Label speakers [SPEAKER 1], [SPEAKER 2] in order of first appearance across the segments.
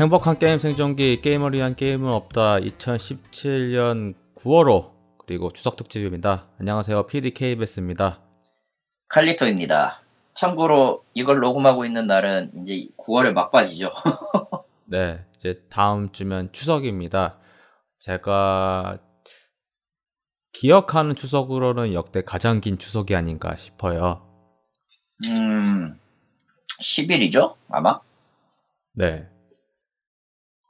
[SPEAKER 1] 행복한 게임 생존기 게임을 위한 게임은 없다 2017년 9월호 그리고 추석 특집입니다. 안녕하세요 PDKBS입니다.
[SPEAKER 2] 칼리토입니다. 참고로 이걸 녹음하고 있는 날은 이제 9월의 막바지죠.
[SPEAKER 1] 네, 이제 다음 주면 추석입니다. 제가 기억하는 추석으로는 역대 가장 긴 추석이 아닌가 싶어요.
[SPEAKER 2] 음, 10일이죠? 아마?
[SPEAKER 1] 네.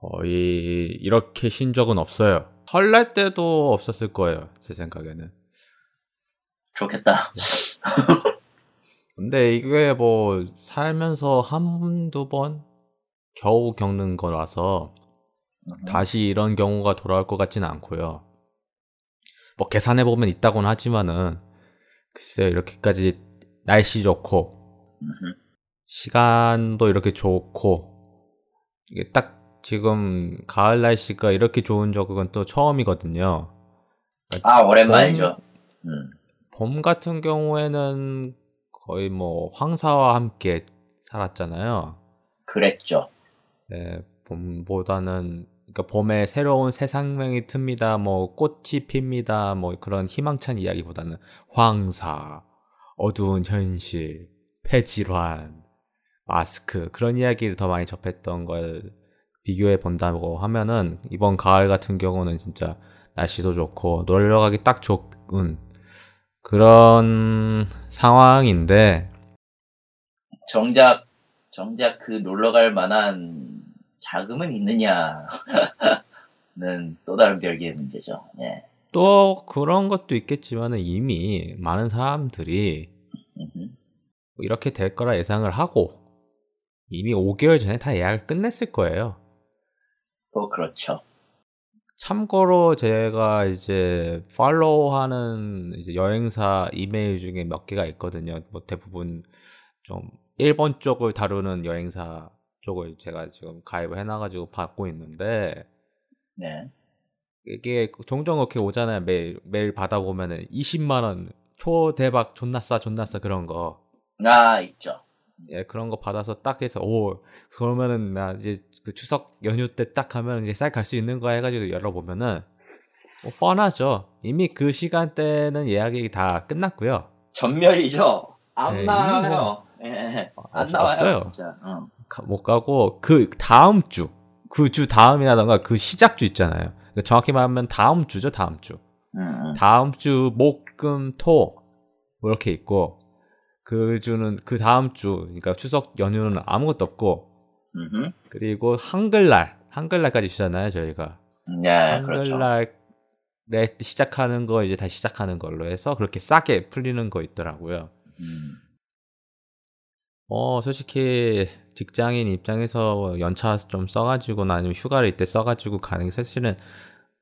[SPEAKER 1] 거의 이렇게 쉰 적은 없어요. 설날 때도 없었을 거예요. 제 생각에는.
[SPEAKER 2] 좋겠다.
[SPEAKER 1] 근데 이게 뭐 살면서 한두 번 겨우 겪는 거라서 다시 이런 경우가 돌아올 것 같지는 않고요. 뭐 계산해 보면 있다고는 하지만은 글쎄요 이렇게까지 날씨 좋고 시간도 이렇게 좋고 이게 딱 지금 가을 날씨가 이렇게 좋은 적은 또 처음이거든요.
[SPEAKER 2] 아 오랜만이죠.
[SPEAKER 1] 봄, 봄 같은 경우에는 거의 뭐 황사와 함께 살았잖아요.
[SPEAKER 2] 그랬죠.
[SPEAKER 1] 네, 봄보다는 그러니까 봄에 새로운 새 생명이 틉니다. 뭐 꽃이 핍니다. 뭐 그런 희망찬 이야기보다는 황사, 어두운 현실, 폐질환, 마스크 그런 이야기를 더 많이 접했던 걸 비교해 본다고 하면은 이번 가을 같은 경우는 진짜 날씨도 좋고 놀러 가기 딱 좋은 그런 상황인데
[SPEAKER 2] 정작 정작 그 놀러 갈 만한 자금은 있느냐는 또 다른 별개의 문제죠. 예.
[SPEAKER 1] 또 그런 것도 있겠지만은 이미 많은 사람들이 이렇게 될 거라 예상을 하고 이미 5개월 전에 다 예약을 끝냈을 거예요.
[SPEAKER 2] 또 그렇죠.
[SPEAKER 1] 참고로 제가 이제 팔로우하는 이제 여행사 이메일 중에 몇 개가 있거든요. 뭐 대부분 좀 일본 쪽을 다루는 여행사 쪽을 제가 지금 가입을 해놔가지고 받고 있는데,
[SPEAKER 2] 네.
[SPEAKER 1] 이게 종종 그렇게 오잖아요. 매일 매일 받아보면은 20만 원 초대박 존나 싸 존나 싸 그런 거.
[SPEAKER 2] 아 있죠.
[SPEAKER 1] 예, 그런 거 받아서 딱 해서, 오, 그러면은, 나 이제 그 추석 연휴 때딱 하면 이제 쌀 갈 수 있는 거야 해가지고 열어보면은, 뭐 뻔하죠. 이미 그 시간대는 예약이 다 끝났고요.
[SPEAKER 2] 전멸이죠. 안
[SPEAKER 1] 네,
[SPEAKER 2] 나와요. 예, 안
[SPEAKER 1] 없-
[SPEAKER 2] 나와요.
[SPEAKER 1] 없어요.
[SPEAKER 2] 진짜. 응.
[SPEAKER 1] 가- 못 가고, 그 다음 주, 그 주 다음이라던가 그 시작 주 있잖아요. 그러니까 정확히 말하면 다음 주죠, 다음 주.
[SPEAKER 2] 응, 응.
[SPEAKER 1] 다음 주, 목, 금, 토, 뭐 이렇게 있고, 그 주는, 그 다음 주, 그러니까 추석 연휴는 아무것도 없고,
[SPEAKER 2] 음흠.
[SPEAKER 1] 그리고 한글날, 한글날까지 쉬잖아요, 저희가.
[SPEAKER 2] 네, 그렇죠.
[SPEAKER 1] 한글날에 시작하는 거 이제 다시 시작하는 걸로 해서 그렇게 싸게 풀리는 거 있더라고요.
[SPEAKER 2] 음.
[SPEAKER 1] 어, 솔직히 직장인 입장에서 연차 좀 써가지고나 아니면 휴가를 이때 써가지고 가는 게 사실은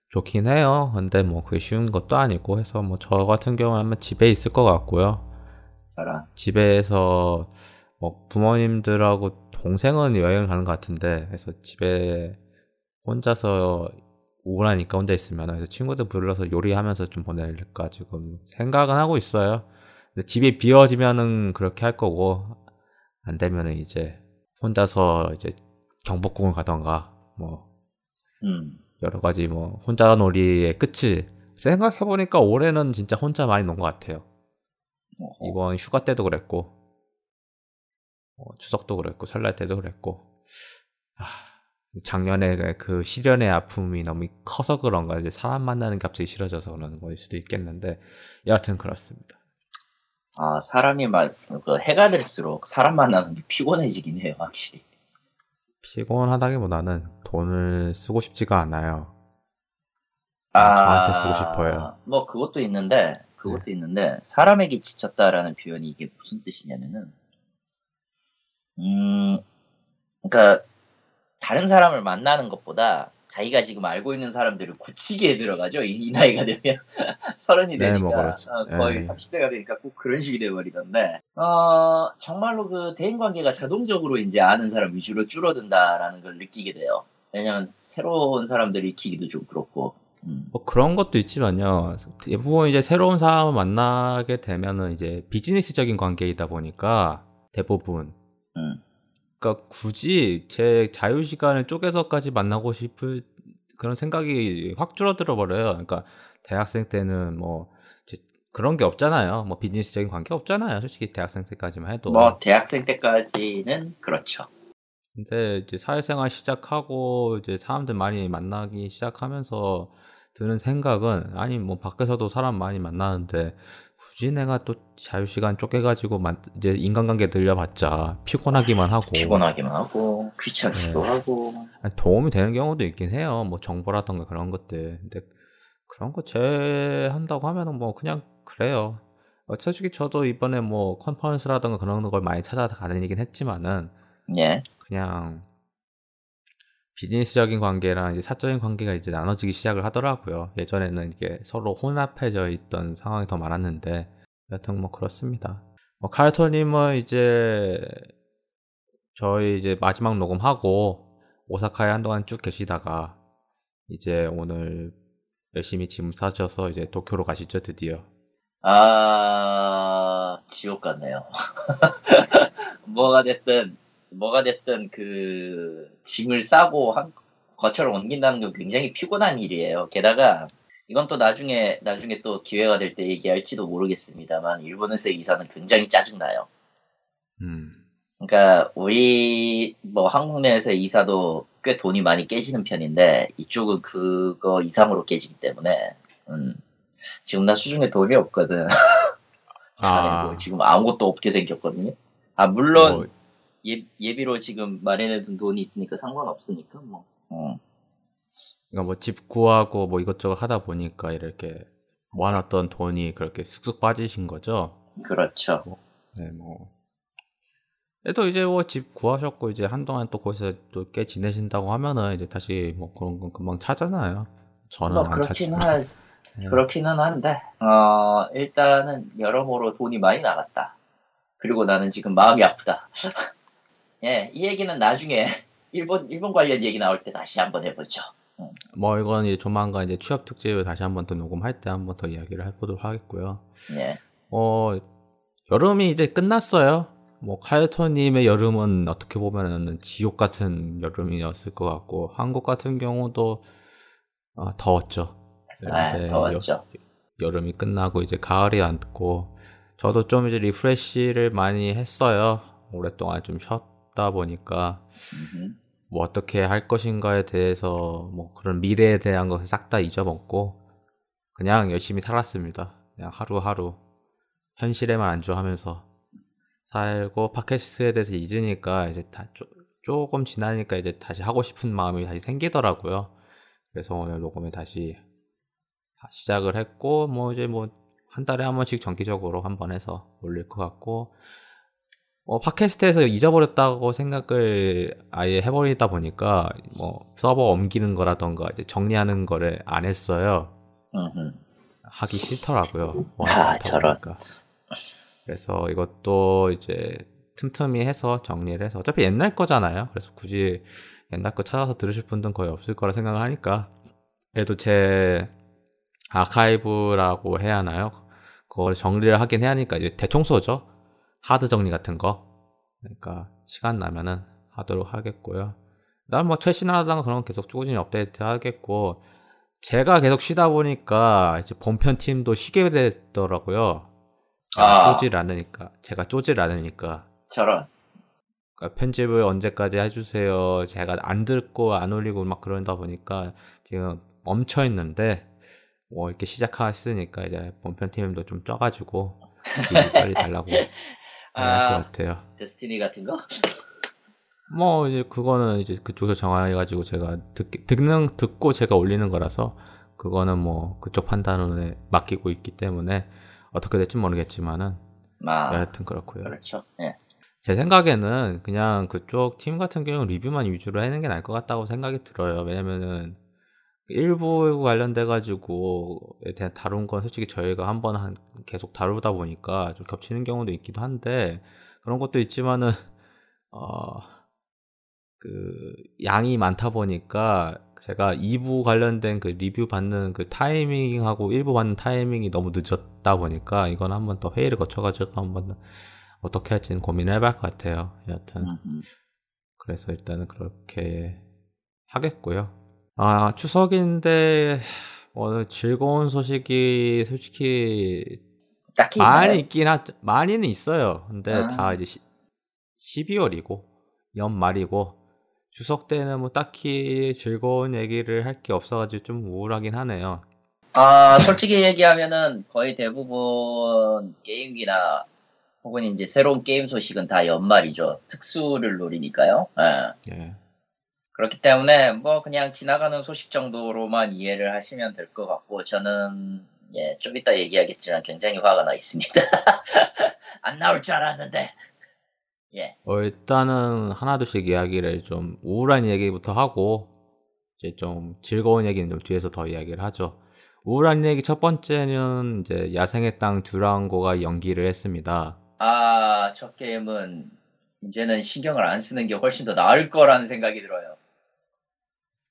[SPEAKER 1] 좋긴 해요. 근데 뭐 그게 쉬운 것도 아니고 해서 뭐 저 같은 경우는 아마 집에 있을 것 같고요.
[SPEAKER 2] 저런.
[SPEAKER 1] 집에서 뭐 부모님들하고 동생은 여행을 가는 것 같은데 그래서 집에 혼자서 우울하니까 혼자 있으면 그래서 친구들 불러서 요리하면서 좀 보낼까 지금 생각은 하고 있어요. 근데 집이 비어지면은 그렇게 할 거고 안 되면은 이제 혼자서 이제 경복궁을 가던가 뭐
[SPEAKER 2] 음.
[SPEAKER 1] 여러 가지 뭐 혼자 놀이의 끝을 생각해 보니까 올해는 진짜 혼자 많이 논 것 같아요. 이번 휴가 때도 그랬고 어, 추석도 그랬고 설날 때도 그랬고 아, 작년에 그- 그 시련의 아픔이 너무 커서 그런가 이제 사람 만나는 게 갑자기 싫어져서 그러는 거일 수도 있겠는데 여하튼 그렇습니다.
[SPEAKER 2] 아, 사람이 막, 그 해가 될수록 사람 만나는 게 피곤해지긴 해요, 확실히.
[SPEAKER 1] 피곤하다기보다는 돈을 쓰고 싶지가 않아요.
[SPEAKER 2] 아,
[SPEAKER 1] 저한테 쓰고 싶어요.
[SPEAKER 2] 뭐, 그것도 있는데, 그것도
[SPEAKER 1] 네.
[SPEAKER 2] 있는데, 사람에게 지쳤다라는 표현이 이게 무슨 뜻이냐면은, 음, 그러니까, 다른 사람을 만나는 것보다, 자기가 지금 알고 있는 사람들을 굳히게 들어가죠. 이, 이 나이가 되면. 서른이
[SPEAKER 1] 네,
[SPEAKER 2] 되니까.
[SPEAKER 1] 뭐.
[SPEAKER 2] 어, 거의
[SPEAKER 1] 네.
[SPEAKER 2] 30대가 되니까 꼭 그런 식이 되어버리던데, 어, 정말로 그 대인 관계가 자동적으로 이제 아는 사람 위주로 줄어든다라는 걸 느끼게 돼요. 왜냐면 새로운 사람들이 익히기도 좀 그렇고. 음.
[SPEAKER 1] 뭐 그런 것도 있지만요. 대부분 이제 새로운 사람을 만나게 되면은 이제 비즈니스적인 관계이다 보니까 대부분
[SPEAKER 2] 음.
[SPEAKER 1] 그러니까 굳이 제 자유 시간을 쪼개서까지 만나고 싶을 그런 생각이 확 줄어들어 버려요. 그러니까 대학생 때는 뭐 그런 게 없잖아요. 뭐 비즈니스적인 관계 없잖아요. 솔직히 대학생 때까지만 해도.
[SPEAKER 2] 뭐 대학생 때까지는 그렇죠.
[SPEAKER 1] 근데 이제 사회생활 시작하고 이제 사람들 많이 만나기 시작하면서 드는 생각은 아니 뭐 밖에서도 사람 많이 만나는데 굳이 내가 또 자유시간 쪼개가지고 이제 인간관계 늘려봤자 피곤하기만 하고.
[SPEAKER 2] 피곤하기만 하고 귀찮기도 네. 하고.
[SPEAKER 1] 도움이 되는 경우도 있긴 해요. 뭐 정보라던가 그런 것들. 근데 그런 거 제한다고 하면은 뭐 그냥 그래요. 어, 솔직히 저도 이번에 뭐 컨퍼런스라던가 그런 걸 많이 찾아다니긴 했지만은
[SPEAKER 2] 예.
[SPEAKER 1] 그냥 비즈니스적인 관계랑 이제 사적인 관계가 이제 나눠지기 시작을 하더라고요. 예전에는 이게 서로 혼합해져 있던 상황이 더 많았는데 여튼 뭐 그렇습니다. 뭐 카르토님은 이제 저희 이제 마지막 녹음하고 오사카에 한동안 쭉 계시다가 이제 오늘 열심히 짐 싸셔서 이제 도쿄로 가시죠 드디어.
[SPEAKER 2] 아 지옥 같네요. 뭐가 됐든 뭐가 됐든 그 짐을 싸고 한 거처를 옮긴다는 건 굉장히 피곤한 일이에요. 게다가 이건 또 나중에 나중에 또 기회가 될 때 얘기할지도 모르겠습니다만 일본에서의 이사는 굉장히 짜증나요.
[SPEAKER 1] 음.
[SPEAKER 2] 그러니까 우리 뭐 한국 내에서의 이사도 꽤 돈이 많이 깨지는 편인데 이쪽은 그거 이상으로 깨지기 때문에 음. 지금 나 수중에 돈이 없거든. 아. 뭐 지금 아무것도 없게 생겼거든요. 아 물론 뭐... 예, 예비로 지금 마련해둔 돈이 있으니까 상관없으니까 뭐. 어.
[SPEAKER 1] 그러니까 뭐 집 구하고 뭐 이것저것 하다 보니까 이렇게 모아놨던 돈이 그렇게 쑥쑥 빠지신 거죠.
[SPEAKER 2] 그렇죠.
[SPEAKER 1] 뭐, 네, 뭐. 또 이제 뭐 집 구하셨고 이제 한동안 또 거기서 또 꽤 지내신다고 하면은 이제 다시 뭐 그런 건 금방 차잖아요. 저는
[SPEAKER 2] 뭐 그렇긴 하, 네. 그렇기는 한데 어 일단은 여러모로 돈이 많이 나갔다. 그리고 나는 지금 마음이 아프다. 예, 이 얘기는 나중에 일본 일본 관련 얘기 나올 때 다시 한번 해보죠.
[SPEAKER 1] 음. 뭐 이건 이제 조만간 이제 취업 특집을 다시 한번 또 녹음할 때 한번 더 이야기를 해보도록 하겠고요.
[SPEAKER 2] 네.
[SPEAKER 1] 어 여름이 이제 끝났어요. 뭐 카이토님의 여름은 어떻게 보면은 지옥 같은 여름이었을 것 같고 한국 같은 경우도 어, 더웠죠.
[SPEAKER 2] 네, 더웠죠.
[SPEAKER 1] 여, 여름이 끝나고 이제 가을이 왔고 저도 좀 이제 리프레시를 많이 했어요. 오랫동안 좀 쉬었. 없다 보니까 뭐 어떻게 할 것인가에 대해서 뭐 그런 미래에 대한 것을 싹 다 잊어먹고 그냥 열심히 살았습니다. 그냥 하루하루 현실에만 안주하면서 살고 팟캐스트에 대해서 잊으니까 이제 다 쪼, 조금 지나니까 이제 다시 하고 싶은 마음이 다시 생기더라고요. 그래서 오늘 녹음에 다시 시작을 했고 뭐 이제 뭐 한 달에 한 번씩 정기적으로 한 번 해서 올릴 것 같고 어, 팟캐스트에서 잊어버렸다고 생각을 아예 해버리다 보니까 뭐 서버 옮기는 거라던가 이제 정리하는 거를 안 했어요.
[SPEAKER 2] 음흠.
[SPEAKER 1] 하기 싫더라고요.
[SPEAKER 2] 아, 저런.
[SPEAKER 1] 그래서 이것도 이제 틈틈이 해서 정리를 해서 어차피 옛날 거잖아요. 그래서 굳이 옛날 거 찾아서 들으실 분들은 거의 없을 거라 생각을 하니까 그래도 제 아카이브라고 해야 하나요? 그걸 정리를 하긴 해야 하니까 이제 대청소죠. 하드 정리 같은 거. 그러니까 시간 나면은 하도록 하겠고요. 난 뭐 최신 하다는 그런 건 계속 꾸준히 업데이트 하겠고 제가 계속 쉬다 보니까 이제 본편 팀도 쉬게 되더라고요. 아. 쪼질 않으니까 제가 쪼질 않으니까.
[SPEAKER 2] 저런.
[SPEAKER 1] 그러니까 편집을 언제까지 해주세요. 제가 안 듣고 안 올리고 막 그러다 보니까 지금 멈춰 있는데 뭐 이렇게 시작했으니까 이제 본편 팀도 좀 쪄가지고 빨리 달라고 아, 것 같아요.
[SPEAKER 2] 데스티니 같은 거?
[SPEAKER 1] 뭐 이제 그거는 이제 그쪽에서 정해가지고 제가 듣, 듣는 듣고 제가 올리는 거라서 그거는 뭐 그쪽 판단에 맡기고 있기 때문에 어떻게 될지 모르겠지만은 아, 여하튼 그렇고요.
[SPEAKER 2] 그렇죠. 예.
[SPEAKER 1] 제 생각에는 그냥 그쪽 팀 같은 경우 리뷰만 위주로 하는 게 나을 것 같다고 생각이 들어요. 왜냐면은 일부 관련돼 가지고 대한 다룬 건 솔직히 저희가 한번 한 계속 다루다 보니까 좀 겹치는 경우도 있기도 한데 그런 것도 있지만은 어 그 양이 많다 보니까 제가 2부 관련된 그 리뷰 받는 그 타이밍하고 1부 받는 타이밍이 너무 늦었다 보니까 이건 한번 더 회의를 거쳐 가지고 한번 어떻게 할지는 고민을 해볼 것 같아요. 여하튼 그래서 일단은 그렇게 하겠고요. 아, 추석인데 오늘 즐거운 소식이 솔직히
[SPEAKER 2] 딱히
[SPEAKER 1] 많이
[SPEAKER 2] 있나요?
[SPEAKER 1] 있긴 하, 많이는 있어요. 근데
[SPEAKER 2] 아.
[SPEAKER 1] 다 이제 시, 12월이고 연말이고 추석 때는 뭐 딱히 즐거운 얘기를 할 게 없어가지고 좀 우울하긴 하네요.
[SPEAKER 2] 아, 솔직히 얘기하면은 거의 대부분 게임기나 혹은 이제 새로운 게임 소식은 다 연말이죠. 특수를 노리니까요. 예.
[SPEAKER 1] 예.
[SPEAKER 2] 그렇기 때문에 뭐 그냥 지나가는 소식 정도로만 이해를 하시면 될 것 같고 저는 예, 좀 이따 얘기하겠지만 굉장히 화가 나 있습니다. 안 나올 줄 알았는데. 예.
[SPEAKER 1] 어, 일단은 하나둘씩 이야기를 좀 우울한 얘기부터 하고 이제 좀 즐거운 얘기는 좀 뒤에서 더 이야기를 하죠. 우울한 얘기 첫 번째는 이제 야생의 땅 듀랑고가 연기를 했습니다.
[SPEAKER 2] 아, 저 게임은 이제는 신경을 안 쓰는 게 훨씬 더 나을 거라는 생각이 들어요.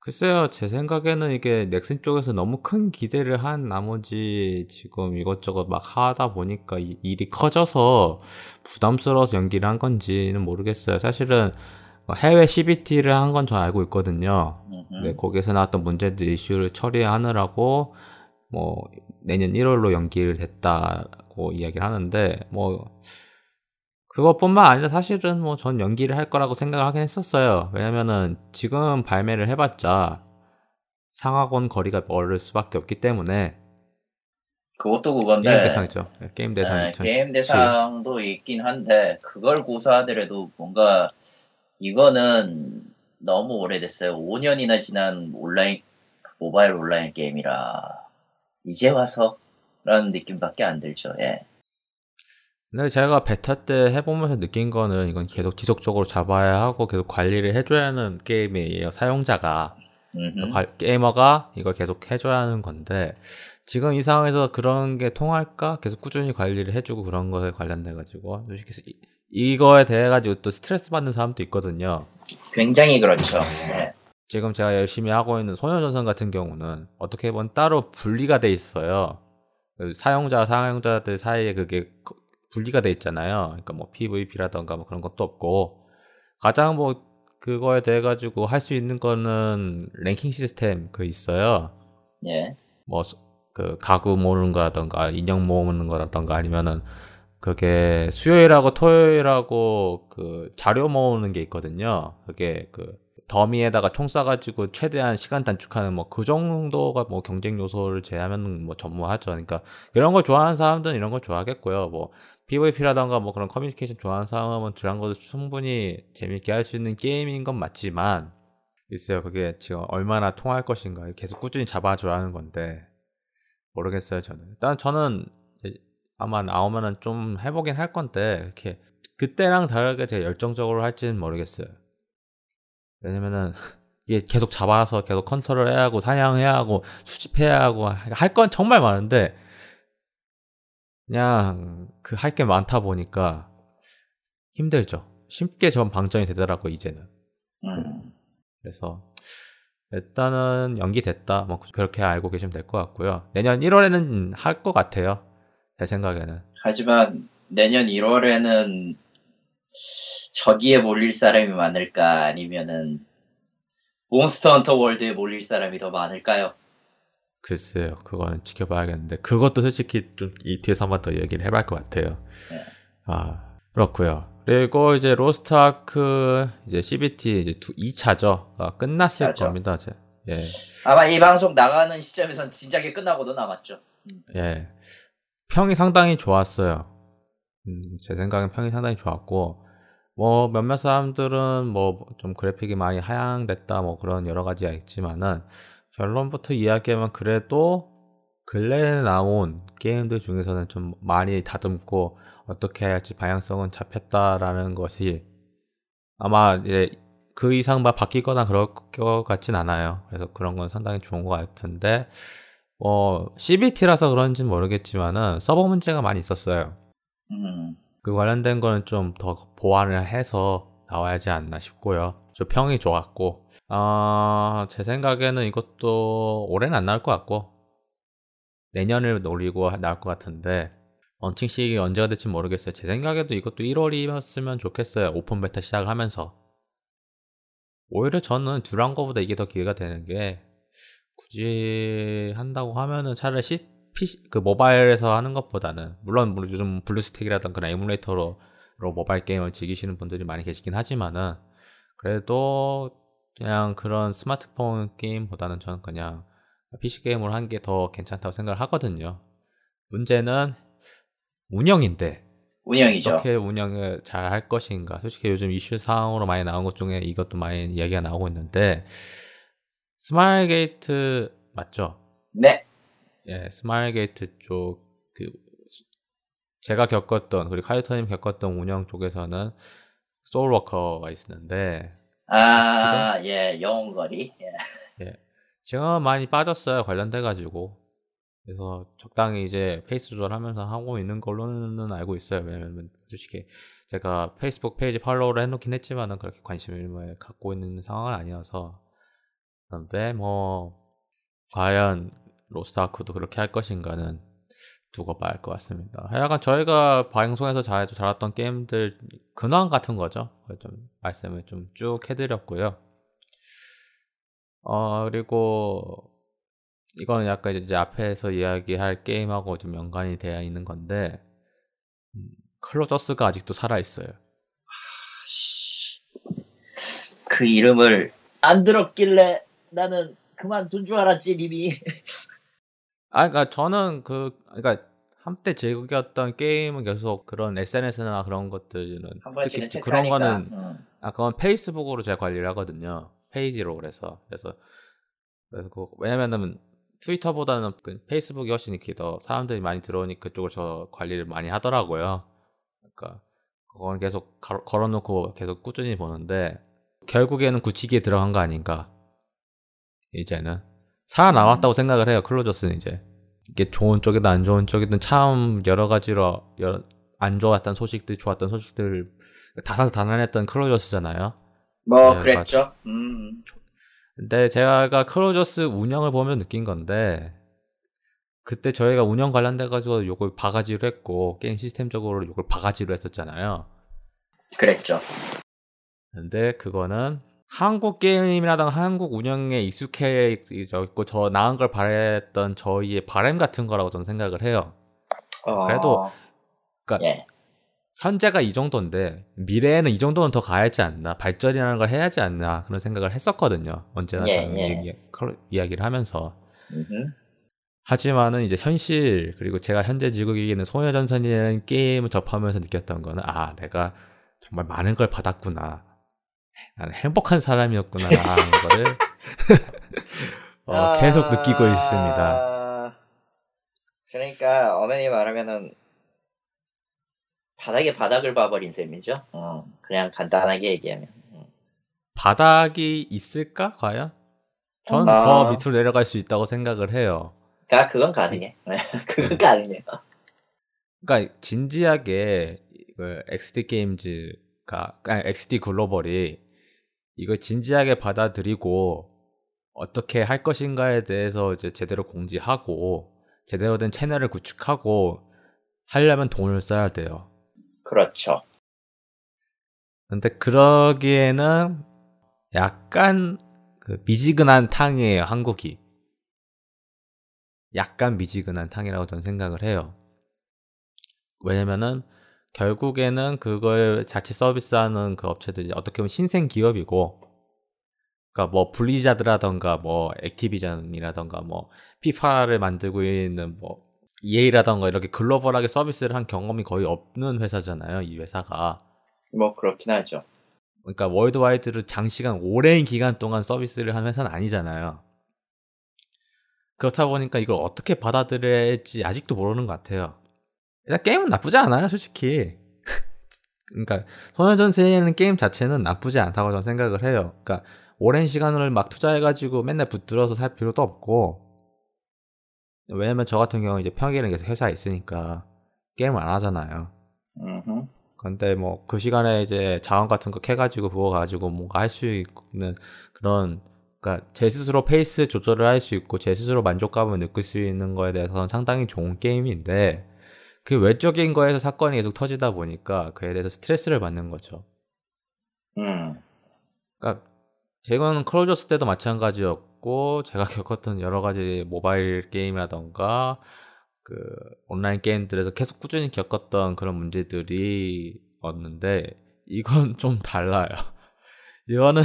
[SPEAKER 1] 글쎄요, 제 생각에는 이게 넥슨 쪽에서 너무 큰 기대를 한 나머지 지금 이것저것 막 하다 보니까 이- 일이 커져서 부담스러워서 연기를 한 건지는 모르겠어요. 사실은 해외 CBT를 한 건 저 알고 있거든요. 네, 거기에서 나왔던 문제들 이슈를 처리하느라고 뭐 내년 1월로 연기를 했다고 이야기를 하는데 뭐 그것뿐만 아니라 사실은 뭐 전 연기를 할 거라고 생각을 하긴 했었어요. 왜냐면은 지금 발매를 해봤자 상하권 거리가 멀을 수밖에 없기 때문에
[SPEAKER 2] 그것도 그건데
[SPEAKER 1] 게임 대상이죠. 네, 게임 대상
[SPEAKER 2] 네,
[SPEAKER 1] 2017.
[SPEAKER 2] 게임 대상도 있긴 한데 그걸 고사하더라도 뭔가 이거는 너무 오래됐어요. 5년이나 지난 온라인 모바일 온라인 게임이라 이제 와서라는 느낌밖에 안 들죠. 예.
[SPEAKER 1] 근데 제가 베타 때 해보면서 느낀 거는 이건 계속 지속적으로 잡아야 하고 계속 관리를 해줘야 하는 게임이에요. 사용자가. 게이머가 이걸 계속 해줘야 하는 건데 지금 이 상황에서 그런 게 통할까? 계속 꾸준히 관리를 해주고 그런 거에 관련돼 가지고 솔직히 이- 이거에 대해 가지고 또 스트레스 받는 사람도 있거든요.
[SPEAKER 2] 굉장히 그렇죠. 예.
[SPEAKER 1] 지금 제가 열심히 하고 있는 소녀전선 같은 경우는 어떻게 보면 따로 분리가 돼 있어요. 그 사용자 사용자들 사이에 그게 거- 분리가 돼 있잖아요. 그러니까 뭐 PVP라던가 뭐 그런 것도 없고 가장 뭐 그거에 대해 가지고 할 수 있는 거는 랭킹 시스템 그 있어요.
[SPEAKER 2] 예.
[SPEAKER 1] 뭐 그 가구 모으는 거라던가 인형 모으는 거라던가 아니면은 그게 수요일하고 토요일하고 그 자료 모으는 게 있거든요. 그게 그 더미에다가 총 쏴가지고 최대한 시간 단축하는 뭐 그 정도가 뭐 경쟁 요소를 제하면 뭐 전무하죠. 그러니까 그런 걸 좋아하는 사람들은 이런 걸 좋아하겠고요. 뭐 PVP라던가 뭐 그런 커뮤니케이션 좋아하는 사람은 것도 충분히 재밌게 할 수 있는 게임인 건 맞지만 글쎄요 그게 지금 얼마나 통할 것인가. 계속 꾸준히 잡아줘야 하는 건데 모르겠어요 저는. 일단 저는 아마 나오면은 좀 해보긴 할 건데 이렇게 그때랑 다르게 제가 열정적으로 할지는 모르겠어요. 왜냐면은 이게 계속 잡아서 계속 컨트롤 해야 하고 사냥해야 하고 수집해야 하고 할 건 정말 많은데 그냥 그 할 게 많다 보니까 힘들죠 쉽게 전 방전이 되더라고 이제는
[SPEAKER 2] 음.
[SPEAKER 1] 그래서 일단은 연기됐다. 뭐 그렇게 알고 계시면 될 것 같고요. 내년 1월에는 할 것 같아요. 제 생각에는.
[SPEAKER 2] 하지만 내년 1월에는 저기에 몰릴 사람이 많을까 아니면은 몬스터 헌터 월드에 몰릴 사람이 더 많을까요?
[SPEAKER 1] 글쎄요. 그거는 지켜봐야겠는데 그것도 솔직히 좀 이 뒤에서 한 번 더 얘기를 해볼 것 같아요.
[SPEAKER 2] 네.
[SPEAKER 1] 아 그렇고요. 그리고 이제 로스트 아크 이제 CBT 이제 2차죠. 아, 끝났을
[SPEAKER 2] 맞죠.
[SPEAKER 1] 겁니다. 제. 예.
[SPEAKER 2] 아마 이 방송 나가는 시점에선 진작에 끝나고도 남았죠. 음.
[SPEAKER 1] 예. 평이 상당히 좋았어요. 음, 제 생각엔 평이 상당히 좋았고, 뭐, 몇몇 사람들은 뭐, 좀 그래픽이 많이 하향됐다, 뭐, 그런 여러 가지가 있지만은, 결론부터 이야기하면 그래도, 근래에 나온 게임들 중에서는 좀 많이 다듬고, 어떻게 할지 방향성은 잡혔다라는 것이, 아마 이제 그 이상 막 바뀌거나 그럴 것 같진 않아요. 그래서 그런 건 상당히 좋은 것 같은데, 뭐 CBT라서 그런지는 모르겠지만은 서버 문제가 많이 있었어요.
[SPEAKER 2] 음.
[SPEAKER 1] 그 관련된 거는 좀 더 보완을 해서 나와야지 않나 싶고요. 좀 평이 좋았고, 아, 제 생각에는 이것도 올해는 안 나올 것 같고, 내년을 노리고 나올 것 같은데, 런칭 시기 언제가 될지 모르겠어요. 제 생각에도 이것도 1월이었으면 좋겠어요. open beta 시작을 하면서. 오히려 저는 듀랑고보다 이게 더 기회가 되는 게 굳이 한다고 하면은 차라리 PC, 그 모바일에서 하는 것보다는 물론 요즘 블루스택이라든가 에뮬레이터로 모바일 게임을 즐기시는 분들이 많이 계시긴 하지만은 그래도 그냥 그런 스마트폰 게임보다는 저는 그냥 PC 게임을 한 게 더 괜찮다고 생각을 하거든요. 문제는 운영인데
[SPEAKER 2] 운영이죠.
[SPEAKER 1] 어떻게 운영을 잘 할 것인가. 솔직히 요즘 이슈 사항으로 많이 나온 것 중에 이것도 많이 이야기가 나오고 있는데 스마일 게이트 맞죠?
[SPEAKER 2] 네.
[SPEAKER 1] 예, 스마일 게이트 쪽 그 제가 겪었던 그리고 카이터님 겪었던 운영 쪽에서는 소울워커가 있는데
[SPEAKER 2] 아, 예, 영웅거리. 예.
[SPEAKER 1] 예. 지금 많이 빠졌어요. 관련돼 가지고. 그래서 적당히 이제 페이스 조절하면서 하고 있는 걸로는 알고 있어요. 왜냐면 솔직히 제가 페이스북 페이지 팔로우를 해놓긴 했지만은 그렇게 관심을 갖고 있는 상황은 아니어서 그런데 뭐 과연 로스트아크도 그렇게 할 것인가는 두고 봐야 할 것 같습니다. 하여간 저희가 방송에서 잘 잘했던 게임들 근황 같은 거죠. 좀 말씀을 좀 쭉 해드렸고요. 어 그리고 이거는 약간 이제 앞에서 이야기할 게임하고 좀 연관이 되어 있는 건데 음, 클로저스가 아직도 살아 있어요.
[SPEAKER 2] 그 이름을 안 들었길래 나는 그만둔 줄 알았지 이미.
[SPEAKER 1] 아, 그러니까 저는 그 그러니까 한때 즐겼던 게임은 계속 그런 SNS나 그런 것들은
[SPEAKER 2] 특히 그런 거는
[SPEAKER 1] 응. 아 그건 페이스북으로 제가 관리를 하거든요. 페이지로 그래서 그래서 그래서 그, 왜냐면은 트위터보다는 그 페이스북이 훨씬 이렇게 더 사람들이 많이 들어오니 그쪽을 저 관리를 많이 하더라고요. 그러니까 그건 계속 걸어놓고 계속 꾸준히 보는데 결국에는 굳히기에 들어간 거 아닌가. 이제는 살아나왔다고 음. 생각을 해요. 클로저스는 이제 이게 좋은 쪽이든 안 좋은 쪽이든 참 여러 가지로 여러, 안 좋았던 소식들, 좋았던 소식들 다사다난했던 클로저스잖아요.
[SPEAKER 2] 뭐 네, 그랬죠. 음.
[SPEAKER 1] 근데 제가 클로저스 운영을 보면 느낀 건데 그때 저희가 운영 관련돼 가지고 욕을 바가지로 했고 게임 시스템적으로 욕을 바가지로 했었잖아요.
[SPEAKER 2] 그랬죠.
[SPEAKER 1] 근데 그거는 한국 게임이라든가 한국 운영에 익숙해 있고 저 나은 걸 바랬던 저희의 바램 같은 거라고 저는 생각을 해요. 어... 그래도 그러니까 예. 현재가 이 정도인데 미래에는 이 정도는 더 가야지 않나 발전이라는 걸 해야지 않나 그런 생각을 했었거든요 언제나 예, 저는 예. 이야기, 이야기를 하면서 음흠. 하지만은 이제 현실 그리고 제가 현재 지구기기는 소녀전선이라는 게임을 접하면서 느꼈던 거는 아 내가 정말 많은 걸 받았구나 나는 행복한 사람이었구나 하는 거를 어, 아... 계속 느끼고 있습니다
[SPEAKER 2] 그러니까 어머니 말하면은 바닥에 바닥을 봐버린 셈이죠. 어, 그냥 간단하게 얘기하면. 어.
[SPEAKER 1] 바닥이 있을까 과연? 전더 아... 밑으로 내려갈 수 있다고 생각을 해요.
[SPEAKER 2] 그 그건 가능해. 그건 가능해요.
[SPEAKER 1] 그러니까 진지하게 그 XD 게임즈가 아니, XD 글로벌이 이걸 진지하게 받아들이고 어떻게 할 것인가에 대해서 이제 제대로 공지하고 제대로 된 채널을 구축하고 하려면 돈을 써야 돼요.
[SPEAKER 2] 그렇죠.
[SPEAKER 1] 근데 그러기에는 약간 그 미지근한 탕이에요, 한국이. 약간 미지근한 탕이라고 저는 생각을 해요. 왜냐면은 결국에는 그걸 자체 서비스하는 그 업체들이 어떻게 보면 신생 기업이고, 그러니까 뭐 블리자드라던가 뭐 액티비전이라던가 뭐 피파를 만들고 있는 뭐 EA라던가 이렇게 글로벌하게 서비스를 한 경험이 거의 없는 회사잖아요. 이 회사가.
[SPEAKER 2] 뭐 그렇긴 하죠.
[SPEAKER 1] 그러니까 월드와이드를 장시간 오랜 기간 동안 서비스를 한 회사는 아니잖아요. 그렇다 보니까 이걸 어떻게 받아들여야 할지 아직도 모르는 것 같아요. 일단 게임은 나쁘지 않아요, 솔직히. 그러니까 소녀전세는 게임 자체는 나쁘지 않다고 저는 생각을 해요. 그러니까 오랜 시간을 막 투자해가지고 맨날 붙들어서 살 필요도 없고 왜냐면 저 같은 경우 이제 평일에 계속 회사에 있으니까 게임을 안 하잖아요. 근데 뭐 그 시간에 이제 자원 같은 거 캐가지고 그거 가지고 뭔가 할 수 있는 그런 그러니까 제 스스로 페이스 조절을 할 수 있고 제 스스로 만족감을 느낄 수 있는 거에 대해서는 상당히 좋은 게임인데 그 외적인 거에서 사건이 계속 터지다 보니까 그에 대해서 스트레스를 받는 거죠.
[SPEAKER 2] 음.
[SPEAKER 1] 그러니까 제가 클로저스 때도 마찬가지였고 제가 겪었던 여러 가지 모바일 게임이라던가 그 온라인 게임들에서 계속 꾸준히 겪었던 그런 문제들이 었는데 이건 좀 달라요. 이거는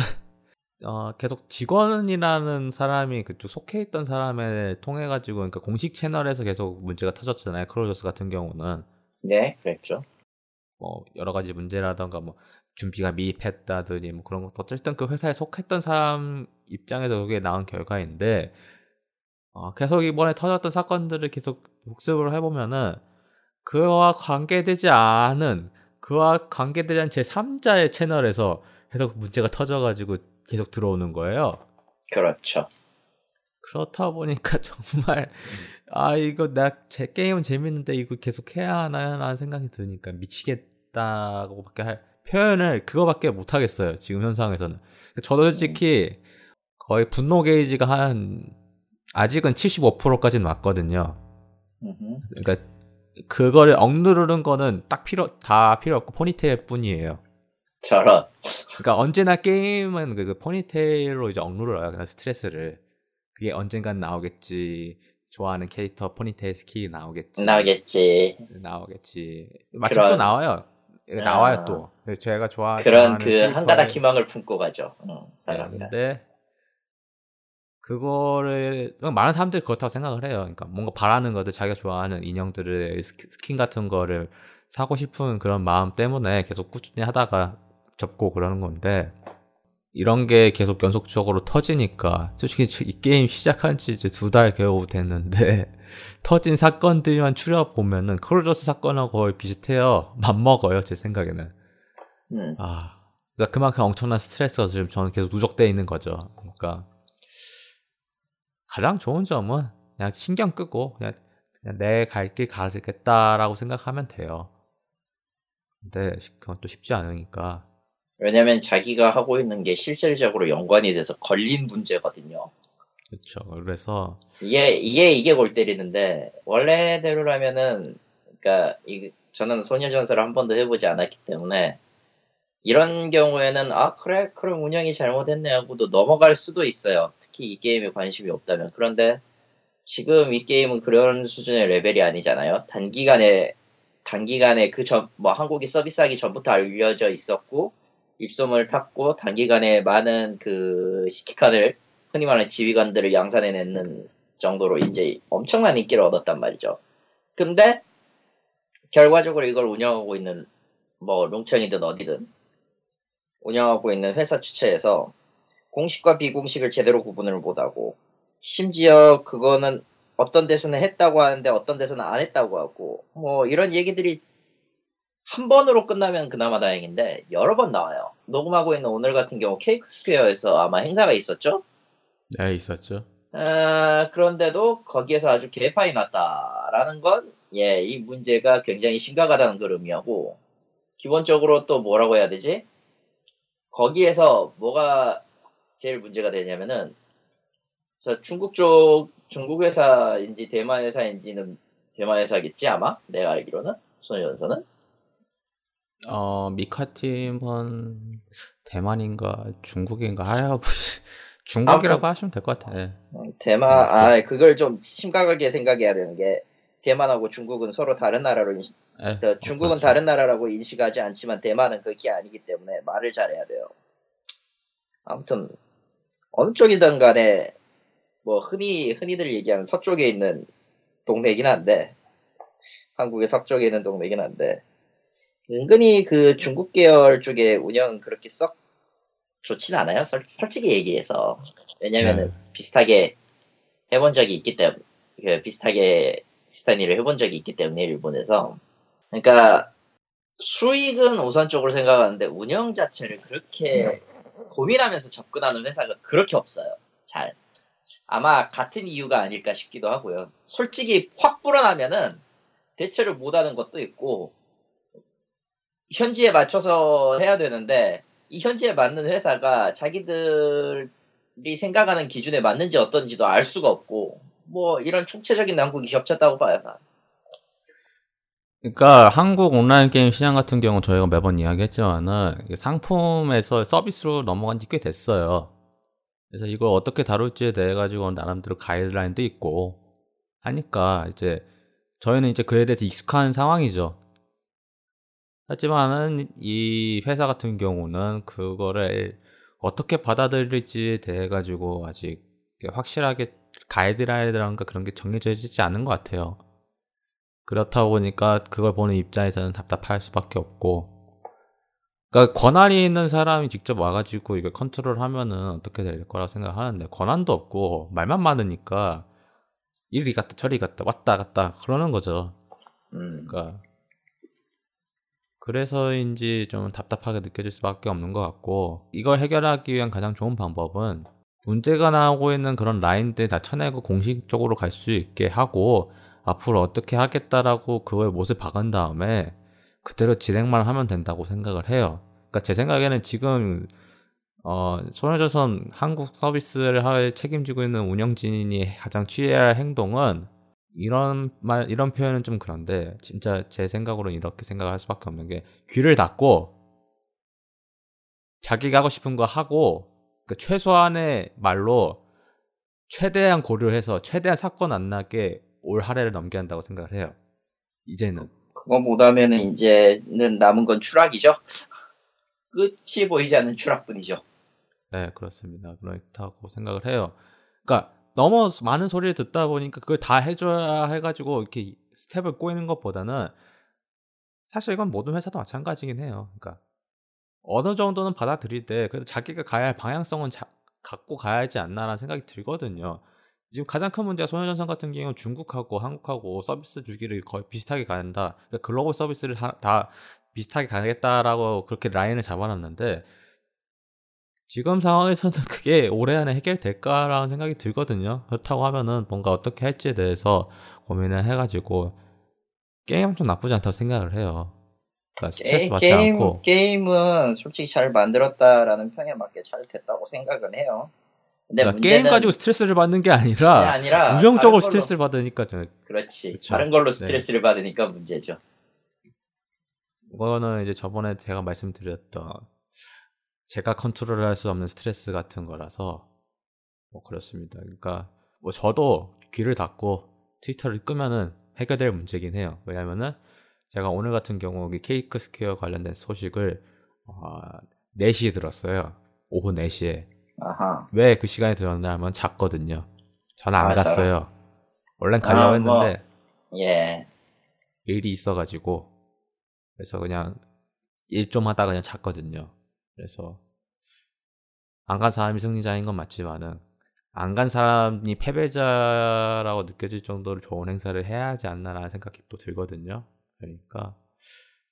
[SPEAKER 1] 어, 계속 직원이라는 사람이 그쪽 속해 있던 사람에 통해 가지고 그러니까 공식 채널에서 계속 문제가 터졌잖아요. 크로저스 같은 경우는
[SPEAKER 2] 네, 그랬죠.
[SPEAKER 1] 뭐 여러 가지 문제라던가 뭐 준비가 미흡했다더니 뭐 그런 것도 어쨌든 그 회사에 속했던 사람 입장에서 그게 나온 결과인데 어, 계속 이번에 터졌던 사건들을 계속 복습을 해보면은 그와 관계되지 않은 그와 관계되지 않은 제 3자의 채널에서 계속 문제가 터져가지고 계속 들어오는 거예요.
[SPEAKER 2] 그렇죠.
[SPEAKER 1] 그렇다 보니까 정말 아 이거 나 제 게임은 재밌는데 이거 계속 해야 하나라는 생각이 드니까 미치겠다고밖에 할 표현을 그거밖에 못 하겠어요. 지금 현상에서는. 저도 솔직히 거의 분노 게이지가 한 아직은 75%까지는 왔거든요. 그러니까 그거를 억누르는 거는 딱 필요 다 필요 없고 포니테일 뿐이에요.
[SPEAKER 2] 저런.
[SPEAKER 1] 그러니까 언제나 게임은 그, 그 포니테일로 이제 억누르요. 그냥 스트레스를. 그게 언젠간 나오겠지. 좋아하는 캐릭터 포니테일 스킬이 나오겠지.
[SPEAKER 2] 나오겠지.
[SPEAKER 1] 나오겠지. 마침 그런... 또 나와요. 나와요 아... 또. 제가 좋아
[SPEAKER 2] 그런 그 한가닥 희망을 품고 가죠. 응, 사람이라.
[SPEAKER 1] 네, 그거를 많은 사람들이 그렇다고 생각을 해요. 그러니까 뭔가 바라는 것들 자기가 좋아하는 인형들을 스킨 같은 거를 사고 싶은 그런 마음 때문에 계속 꾸준히 하다가 접고 그러는 건데 이런 게 계속 연속적으로 터지니까 솔직히 이 게임 시작한 지 이제 두 달 겨우 됐는데 터진 사건들만 추려 보면은 클로저스 사건하고 거의 비슷해요. 맞먹어요 제 생각에는. 음. 아 그러니까 그만큼 엄청난 스트레스가 지금 저는 계속 누적돼 있는 거죠. 그러니까 가장 좋은 점은 그냥 신경 끄고 그냥, 그냥 내 갈 길 가겠다라고 생각하면 돼요. 근데 그건 또 쉽지 않으니까.
[SPEAKER 2] 왜냐면 자기가 하고 있는 게 실질적으로 연관이 돼서 걸린 문제거든요.
[SPEAKER 1] 그렇죠. 그래서
[SPEAKER 2] 이게 이게 이게 골 때리는데 원래대로라면은 그러니까 이, 저는 소녀전설을 한 번도 해보지 않았기 때문에 이런 경우에는 아 그래 그럼 운영이 잘못했네 하고도 넘어갈 수도 있어요. 특히 이 게임에 관심이 없다면. 그런데 지금 이 게임은 그런 수준의 레벨이 아니잖아요. 단기간에 단기간에 그 전 뭐 한국이 서비스하기 전부터 알려져 있었고 입소문을 탔고 단기간에 많은 그 시키칸을 흔히 말하는 지휘관들을 양산해내는 정도로 이제 엄청난 인기를 얻었단 말이죠. 근데 결과적으로 이걸 운영하고 있는 뭐 롱천이든 어디든 운영하고 있는 회사 주체에서 공식과 비공식을 제대로 구분을 못하고 심지어 그거는 어떤 데서는 했다고 하는데 어떤 데서는 안 했다고 하고 뭐 이런 얘기들이 한 번으로 끝나면 그나마 다행인데 여러 번 나와요. 녹음하고 있는 오늘 같은 경우 케이크 스퀘어에서 아마 행사가 있었죠?
[SPEAKER 1] 네, 있었죠.
[SPEAKER 2] 아, 그런데도 거기에서 아주 개파이 났다라는 건, 예, 이 문제가 굉장히 심각하다는 걸 의미하고, 기본적으로 또 뭐라고 해야 되지? 거기에서 뭐가 제일 문제가 되냐면은 저 중국 쪽 중국 회사인지 대만 회사인지는 대만 회사겠지 아마 내가 알기로는 소녀전선은
[SPEAKER 1] 어 미카팀은 대만인가 중국인가 하여보시 중국이라고 하시면 될 것 같아. 네.
[SPEAKER 2] 대만 아 그걸 좀 심각하게 생각해야 되는 게 대만하고 중국은 서로 다른 나라로 인식, 에, 저, 어, 중국은 그렇죠. 다른 나라라고 인식하지 않지만 대만은 그게 아니기 때문에 말을 잘해야 돼요. 아무튼 어느 쪽이든 간에 뭐 흔히 흔히들 얘기하는 서쪽에 있는 동네이긴 한데 한국의 서쪽에 있는 동네이긴 한데 은근히 그 중국 계열 쪽의 운영은 그렇게 썩 좋진 않아요. 설, 솔직히 얘기해서 왜냐면은 네. 비슷하게 해본 적이 있기 때문에 그 비슷하게 비슷한 일을 해본 적이 있기 때문에 일본에서 그러니까 수익은 우선적으로 생각하는데 운영 자체를 그렇게 고민하면서 접근하는 회사가 그렇게 없어요. 잘. 아마 같은 이유가 아닐까 싶기도 하고요. 솔직히 확 불어나면은 대처를 못하는 것도 있고 현지에 맞춰서 해야 되는데 이 현지에 맞는 회사가 자기들이 생각하는 기준에 맞는지 어떤지도 알 수가 없고 뭐 이런 총체적인 난국이 겹쳤다고 봐요.
[SPEAKER 1] 그러니까 한국 온라인 게임 시장 같은 경우 저희가 매번 이야기했지만은 상품에서 서비스로 넘어간 지 꽤 됐어요. 그래서 이걸 어떻게 다룰지에 대해 가지고 나름대로 가이드라인도 있고 하니까 이제 저희는 이제 그에 대해서 익숙한 상황이죠. 하지만은 이 회사 같은 경우는 그거를 어떻게 받아들일지에 대해 가지고 아직 확실하게 가이드라인이라는가 그런 게 정해져 있지 않은 것 같아요. 그렇다 보니까 그걸 보는 입장에서는 답답할 수밖에 없고 그러니까 권한이 있는 사람이 직접 와가지고 이걸 컨트롤하면은 어떻게 될 거라고 생각하는데 권한도 없고 말만 많으니까 이리 갔다 저리 갔다 왔다 갔다 그러는 거죠.
[SPEAKER 2] 음.
[SPEAKER 1] 그러니까 그래서인지 좀 답답하게 느껴질 수밖에 없는 것 같고 이걸 해결하기 위한 가장 좋은 방법은 문제가 나오고 있는 그런 라인들 다 쳐내고 공식적으로 갈 수 있게 하고 앞으로 어떻게 하겠다라고 그거에 못을 박은 다음에 그대로 진행만 하면 된다고 생각을 해요. 그러니까 제 생각에는 지금 어, 소녀조선 한국 서비스를 할 책임지고 있는 운영진이 가장 취해야 할 행동은 이런 말 이런 표현은 좀 그런데 진짜 제 생각으로는 이렇게 생각할 수밖에 없는 게 귀를 닫고 자기가 하고 싶은 거 하고 그 최소한의 말로 최대한 고려해서 최대한 사건 안 나게 올 할애를 넘겨야 한다고 생각을 해요. 이제는
[SPEAKER 2] 그거 못하면은 이제는 남은 건 추락이죠. 끝이 보이지 않는 추락뿐이죠.
[SPEAKER 1] 네 그렇습니다. 그렇다고 생각을 해요. 그러니까 너무 많은 소리를 듣다 보니까 그걸 다 해줘야 해가지고 이렇게 스텝을 꼬이는 것보다는 사실 이건 모든 회사도 마찬가지긴 해요. 그러니까 어느 정도는 받아들일 때 그래도 자기가 가야 할 방향성은 자, 갖고 가야 하지 않나라는 생각이 들거든요. 지금 가장 큰 문제가 소녀전선 같은 경우는 중국하고 한국하고 서비스 주기를 거의 비슷하게 가는다. 그러니까 글로벌 서비스를 다, 다 비슷하게 가겠다라고 그렇게 라인을 잡아놨는데 지금 상황에서는 그게 올해 안에 해결될까라는 생각이 들거든요. 그렇다고 하면은 뭔가 어떻게 할지에 대해서 고민을 해가지고 게임은 좀 나쁘지 않다고 생각을 해요. 그러니까 스트레스 받지
[SPEAKER 2] 게임,
[SPEAKER 1] 않고
[SPEAKER 2] 게임은 솔직히 잘 만들었다라는 평에 맞게 잘 됐다고 생각은 해요. 근데
[SPEAKER 1] 그러니까 게임 가지고 스트레스를 받는 게 아니라
[SPEAKER 2] 아니라
[SPEAKER 1] 우정적으로 스트레스를 받으니까 좀
[SPEAKER 2] 그렇지.
[SPEAKER 1] 그쵸.
[SPEAKER 2] 다른 걸로
[SPEAKER 1] 네.
[SPEAKER 2] 스트레스를 받으니까 문제죠.
[SPEAKER 1] 이거는 이제 저번에 제가 말씀드렸던 제가 컨트롤할 수 없는 스트레스 같은 거라서 뭐 그렇습니다. 그러니까 뭐 저도 귀를 닫고 트위터를 끄면은 해결될 문제긴 해요. 왜냐면은 제가 오늘 같은 경우 이 케이크 스퀘어 관련된 소식을 어, 4시에 들었어요. 오후 4시에.
[SPEAKER 2] 아하.
[SPEAKER 1] 왜그 시간에 들었냐 하면 잤거든요. 저는 안,
[SPEAKER 2] 아. 안
[SPEAKER 1] 갔어요. 원래 가려고
[SPEAKER 2] 아, 뭐.
[SPEAKER 1] 했는데
[SPEAKER 2] 예.
[SPEAKER 1] 일이 있어가지고 그래서 그냥 일 좀 하다가 그냥 잤거든요. 그래서 안 간 사람이 승리자인 건 맞지만은 안 간 사람이 패배자라고 느껴질 정도로 좋은 행사를 해야 하지 않나라는 생각이 또 들거든요. 그러니까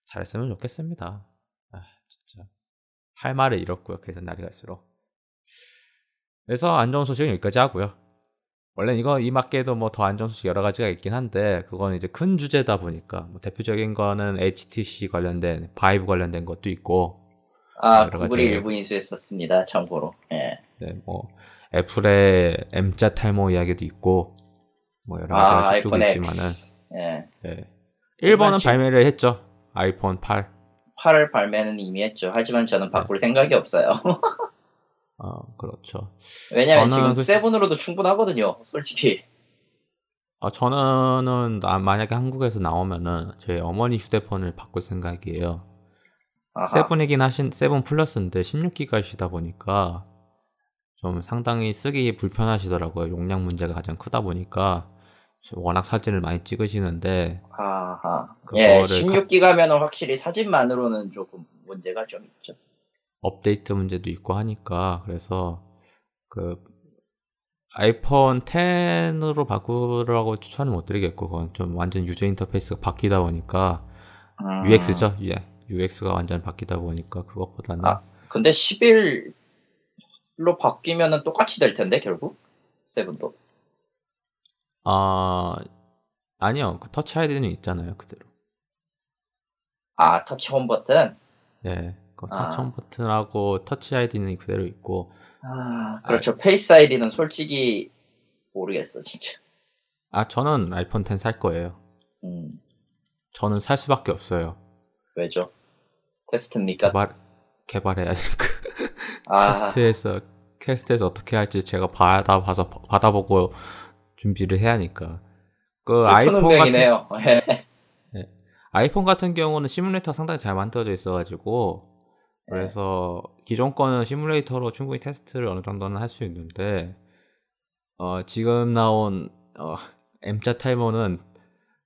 [SPEAKER 1] 잘했으면 좋겠습니다. 아 진짜 할 말을 잃었고요. 그래서 날이 갈수록 그래서 안 좋은 소식은 여기까지 하고요. 원래 이거 이 밖에도 뭐 더 안 좋은 소식 여러 가지가 있긴 한데 그거는 이제 큰 주제다 보니까 뭐 대표적인 거는 HTC 관련된 바이브 관련된 것도 있고
[SPEAKER 2] 아,
[SPEAKER 1] 여러
[SPEAKER 2] 구글이
[SPEAKER 1] 가지-
[SPEAKER 2] 일부 인수했었습니다. 참고로. 예.
[SPEAKER 1] 네, 뭐 애플의 M자 탈모 이야기도 있고 뭐 여러 가지가
[SPEAKER 2] 아,
[SPEAKER 1] 쭉쭉 있지만은.
[SPEAKER 2] 예.
[SPEAKER 1] 네. 일본은 발매를 했죠. 아이폰 8.
[SPEAKER 2] 8을 발매는 이미 했죠. 하지만
[SPEAKER 1] 네.
[SPEAKER 2] 저는 바꿀 생각이 없어요.
[SPEAKER 1] 어, 그렇죠.
[SPEAKER 2] 왜냐면 지금
[SPEAKER 1] 그-
[SPEAKER 2] seven으로도 충분하거든요. 솔직히.
[SPEAKER 1] 어, 저는 나- 만약에 한국에서 나오면은 제 어머니 휴대폰을 바꿀 생각이에요.
[SPEAKER 2] 아하.
[SPEAKER 1] seven이긴 하신 seven plus인데 16기가시다 보니까 좀 상당히 쓰기 불편하시더라고요. 용량 문제가 가장 크다 보니까 워낙 사진을 많이 찍으시는데
[SPEAKER 2] 아하. 예, 16기가면은 확실히 사진만으로는 조금 문제가 좀 있죠.
[SPEAKER 1] 업데이트 문제도 있고 하니까 그래서 그 아이폰 10으로 바꾸라고 추천을 못 드리겠고 그건 좀 완전 유저 인터페이스가 바뀌다 보니까
[SPEAKER 2] 음.
[SPEAKER 1] UX죠. 예. UX가 완전 바뀌다 보니까 그것보다는
[SPEAKER 2] 아. 근데 11로 바뀌면은 똑같이 될 텐데 결국 세븐도.
[SPEAKER 1] 아 아니요. 그 터치 아이디는 있잖아요. 그대로.
[SPEAKER 2] 아 터치 홈 버튼.
[SPEAKER 1] 예. 그
[SPEAKER 2] 아.
[SPEAKER 1] 터치 홈 버튼하고 터치 아이디는 그대로 있고
[SPEAKER 2] 아 그렇죠. 페이스 아이디는 솔직히 모르겠어 진짜.
[SPEAKER 1] 아 저는 아이폰 10 살 거예요.
[SPEAKER 2] 음
[SPEAKER 1] 저는 살 수밖에 없어요.
[SPEAKER 2] 왜죠? 테스트입니까?
[SPEAKER 1] 개발 개발해야 되니까.
[SPEAKER 2] 아
[SPEAKER 1] 테스트에서 캐스트에서 어떻게 할지 제가 받아봐서 받아보고 준비를 해야 하니까.
[SPEAKER 2] 그 아이폰 같은
[SPEAKER 1] 네. 아이폰 같은 경우는 시뮬레이터가 상당히 잘 만들어져 있어가지고 그래서 기존 거는 시뮬레이터로 충분히 테스트를 어느 정도는 할 수 있는데 어, 지금 나온 어, M자 타이머는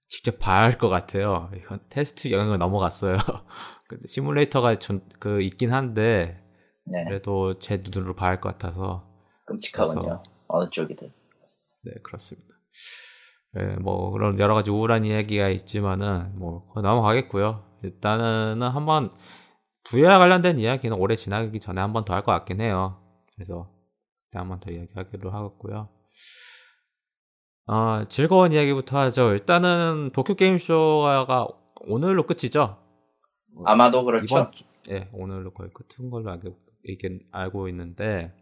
[SPEAKER 1] 직접 봐야 할 것 같아요. 이건 테스트 영역을 넘어갔어요. 시뮬레이터가 전, 그 있긴 한데 네. 그래도 제 눈으로 봐야 할 것 같아서
[SPEAKER 2] 끔찍하군요. 어느 쪽이든.
[SPEAKER 1] 네 그렇습니다. 네, 뭐 그런 여러 가지 우울한 이야기가 있지만은 뭐 넘어가겠고요. 일단은 한번 VR 관련된 이야기는 올해 지나기 전에 한 번 더 할 것 같긴 해요. 그래서 그때 한 번 더 이야기하기로 하겠고요. 어, 즐거운 이야기부터 하죠. 일단은 도쿄 게임쇼가 오늘로 끝이죠.
[SPEAKER 2] 아마도 그렇죠. 이번 주,
[SPEAKER 1] 예, 오늘로 거의 끝인 걸로 알고, 알고 있는데,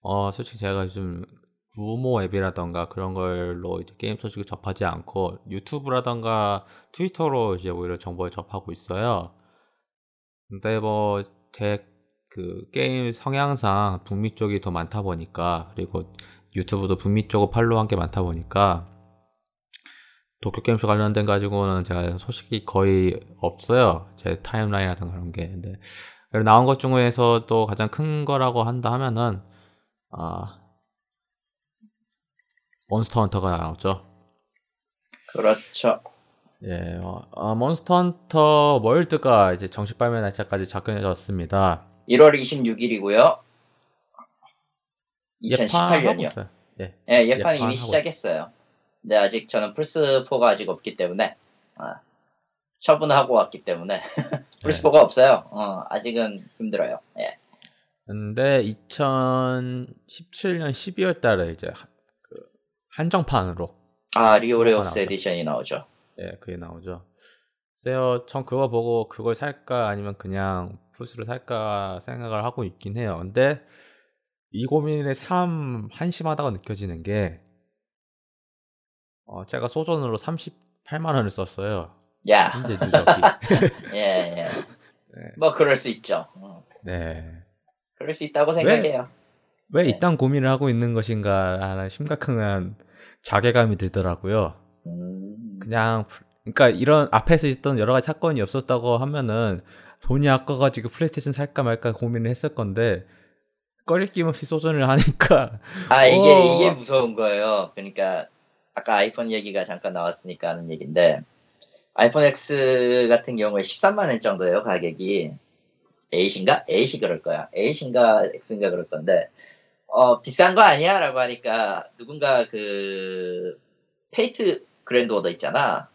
[SPEAKER 1] 어, 솔직히 제가 요즘 구모 앱이라던가 그런 걸로 이제 게임 소식을 접하지 않고 유튜브라던가 트위터로 이제 오히려 정보를 접하고 있어요. 근데 뭐 제 그 게임 성향상 북미 쪽이 더 많다 보니까 그리고 유튜브도 북미 쪽을 팔로우한 게 많다 보니까 도쿄 게임쇼 관련된 가지고는 제가 소식이 거의 없어요. 제 타임라인이라든가 그런 게. 근데 나온 것 중에서 또 가장 큰 거라고 한다 하면은 아 몬스터 헌터가 나왔죠.
[SPEAKER 2] 그렇죠.
[SPEAKER 1] 예, 어, 어, 몬스터 헌터 월드가 이제 정식 발매 날짜까지 접근해졌습니다.
[SPEAKER 2] 1월 26일이고요. 2018년이요. 예, 예 예판 이미 시작했어요. 근데 아직 저는 플스4가 아직 없기 때문에 아, 처분하고 왔기 때문에 플스4가 네. 없어요. 어, 아직은 힘들어요. 예.
[SPEAKER 1] 근데 2017년 12월 달에 이제 그 한정판으로
[SPEAKER 2] 아 리오레우스 edition이 나오죠.
[SPEAKER 1] 예, 그게 나오죠. 글쎄요, 전 그거 보고 그걸 살까 아니면 그냥 플스를 살까 생각을 하고 있긴 해요. 근데 이 고민에 참 한심하다고 느껴지는 게 어, 제가 소전으로 38만 원을 썼어요.
[SPEAKER 2] 야. 현재 누적이. 예, 예. 네. 뭐 그럴 수 있죠. 어. 네. 그럴 수 있다고 생각해요.
[SPEAKER 1] 왜, 왜 네. 이딴 고민을 하고 있는 것인가 하는 심각한 자괴감이 들더라고요. 음... 그냥 그러니까 이런 앞에서 있던 여러 가지 사건이 없었다고 하면은 돈이 아까워가지고 플레이스테이션 살까 말까 고민을 했을 건데 거리낌 없이 소전을 하니까
[SPEAKER 2] 아 이게 어... 이게 무서운 거예요. 그러니까 아까 아이폰 얘기가 잠깐 나왔으니까 하는 얘기인데 아이폰 X 같은 경우에 13만 원 정도예요 가격이. 8인가? 8이 그럴 거야. 8인가 X인가 그럴 건데 어 비싼 거 아니야? 라고 하니까 누군가 그 페이트 그랜드 오더 있잖아.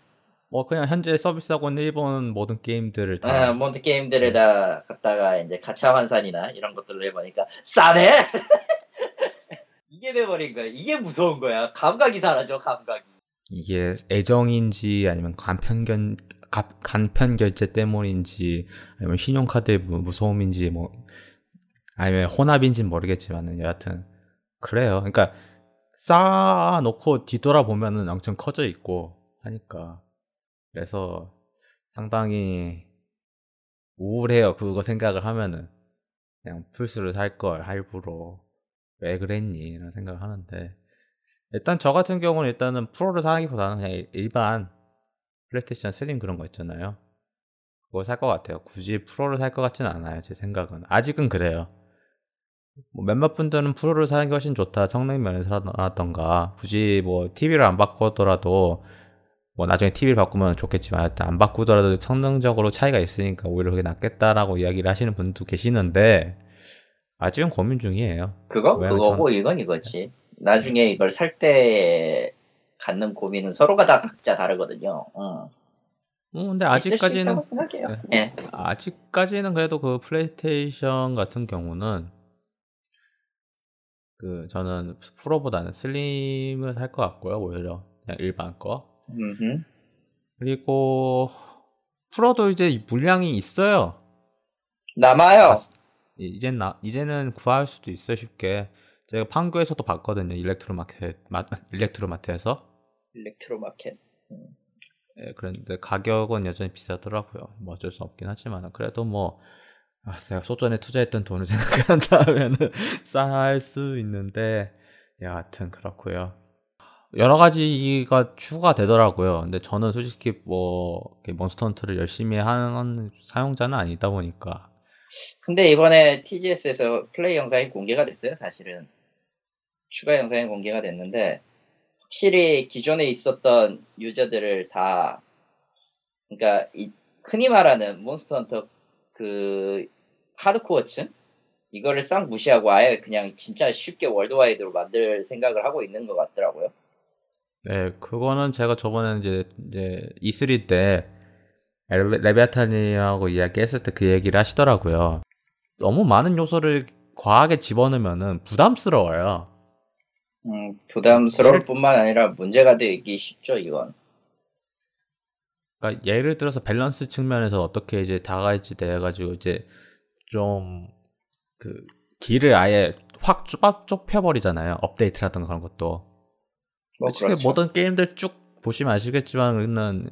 [SPEAKER 1] 뭐 그냥 현재 서비스하고 있는 일본 모든 게임들을 다.
[SPEAKER 2] 아, 모든 게임들을 다 갖다가 이제 가차 환산이나 이런 것들을 해보니까 싸네 이게 돼버린 거야. 이게 무서운 거야. 감각이 사라져 감각이.
[SPEAKER 1] 이게 애정인지 아니면 간편견 간편 결제 때문인지 아니면 신용카드의 무서움인지 뭐 아니면 혼합인지는 모르겠지만은 여하튼 그래요. 그러니까 쌓아놓고 뒤돌아보면은 엄청 커져 있고 하니까. 그래서 상당히 우울해요. 그거 생각을 하면은. 그냥 플스를 살 걸 할부로 왜 그랬니? 이런 생각을 하는데 일단 저 같은 경우는 일단은 프로를 사기보다는 그냥 일반 플레이스테이션 슬림 그런 거 있잖아요. 그거 살 것 같아요. 굳이 프로를 살 것 같지는 않아요. 제 생각은 아직은 그래요. 뭐 몇몇 분들은 프로를 사는 게 훨씬 좋다. 성능 면에서라던가 굳이 뭐 TV를 안 바꾸더라도 뭐 나중에 TV를 바꾸면 좋겠지만 일단 안 바꾸더라도 성능적으로 차이가 있으니까 오히려 그게 낫겠다라고 이야기를 하시는 분도 계시는데 아직은 고민 중이에요.
[SPEAKER 2] 그거 그거고 전... 이건 이거지. 나중에 이걸 살 때 갖는 고민은 서로가 다 각자 다르거든요. 어.
[SPEAKER 1] 음, 근데 아직까지는
[SPEAKER 2] 네. 네.
[SPEAKER 1] 아직까지는 그래도 그 플레이스테이션 같은 경우는 그 저는 프로보다는 슬림을 살 것 같고요. 오히려 그냥 일반 거. 음흠. 그리고 프로도 이제 물량이 있어요.
[SPEAKER 2] 남아요.
[SPEAKER 1] 이젠 나 이제는 구할 수도 있어 쉽게. 제가 판교에서도 봤거든요. 일렉트로마켓 마, 일렉트로마트에서.
[SPEAKER 2] 일렉트로마켓. 음.
[SPEAKER 1] 네, 그런데 가격은 여전히 비싸더라고요. 뭐 어쩔 수 없긴 하지만 그래도 뭐 아, 제가 소전에 투자했던 돈을 생각한다면 쌓을 수 있는데 여하튼 그렇고요. 여러 가지가 추가되더라고요. 근데 저는 솔직히 뭐 몬스터 헌트를 열심히 하는 사용자는 아니다 보니까.
[SPEAKER 2] 근데 이번에 TGS에서 플레이 영상이 공개가 됐어요, 사실은. 추가 영상이 공개가 됐는데 확실히 기존에 있었던 유저들을 다 그러니까 이, 흔히 말하는 몬스터 헌터 그 하드코어층 이거를 싹 무시하고 아예 그냥 진짜 쉽게 월드와이드로 만들 생각을 하고 있는 것 같더라고요.
[SPEAKER 1] 네, 그거는 제가 저번에 이제 이제 E3 때 레베아타님하고 이야기했을 때 그 얘기를 하시더라고요. 너무 많은 요소를 과하게 집어넣으면은 부담스러워요.
[SPEAKER 2] 음, 부담스러울 뿐만 아니라 문제가 되기 쉽죠, 이건.
[SPEAKER 1] 그러니까 예를 들어서 밸런스 측면에서 어떻게 이제 다가갈지 돼가지고 이제 좀 그 길을 아예 확 좁, 좁혀버리잖아요. 업데이트라든가 그런 것도. 뭐 그렇죠. 모든 게임들 쭉 보시면 아시겠지만은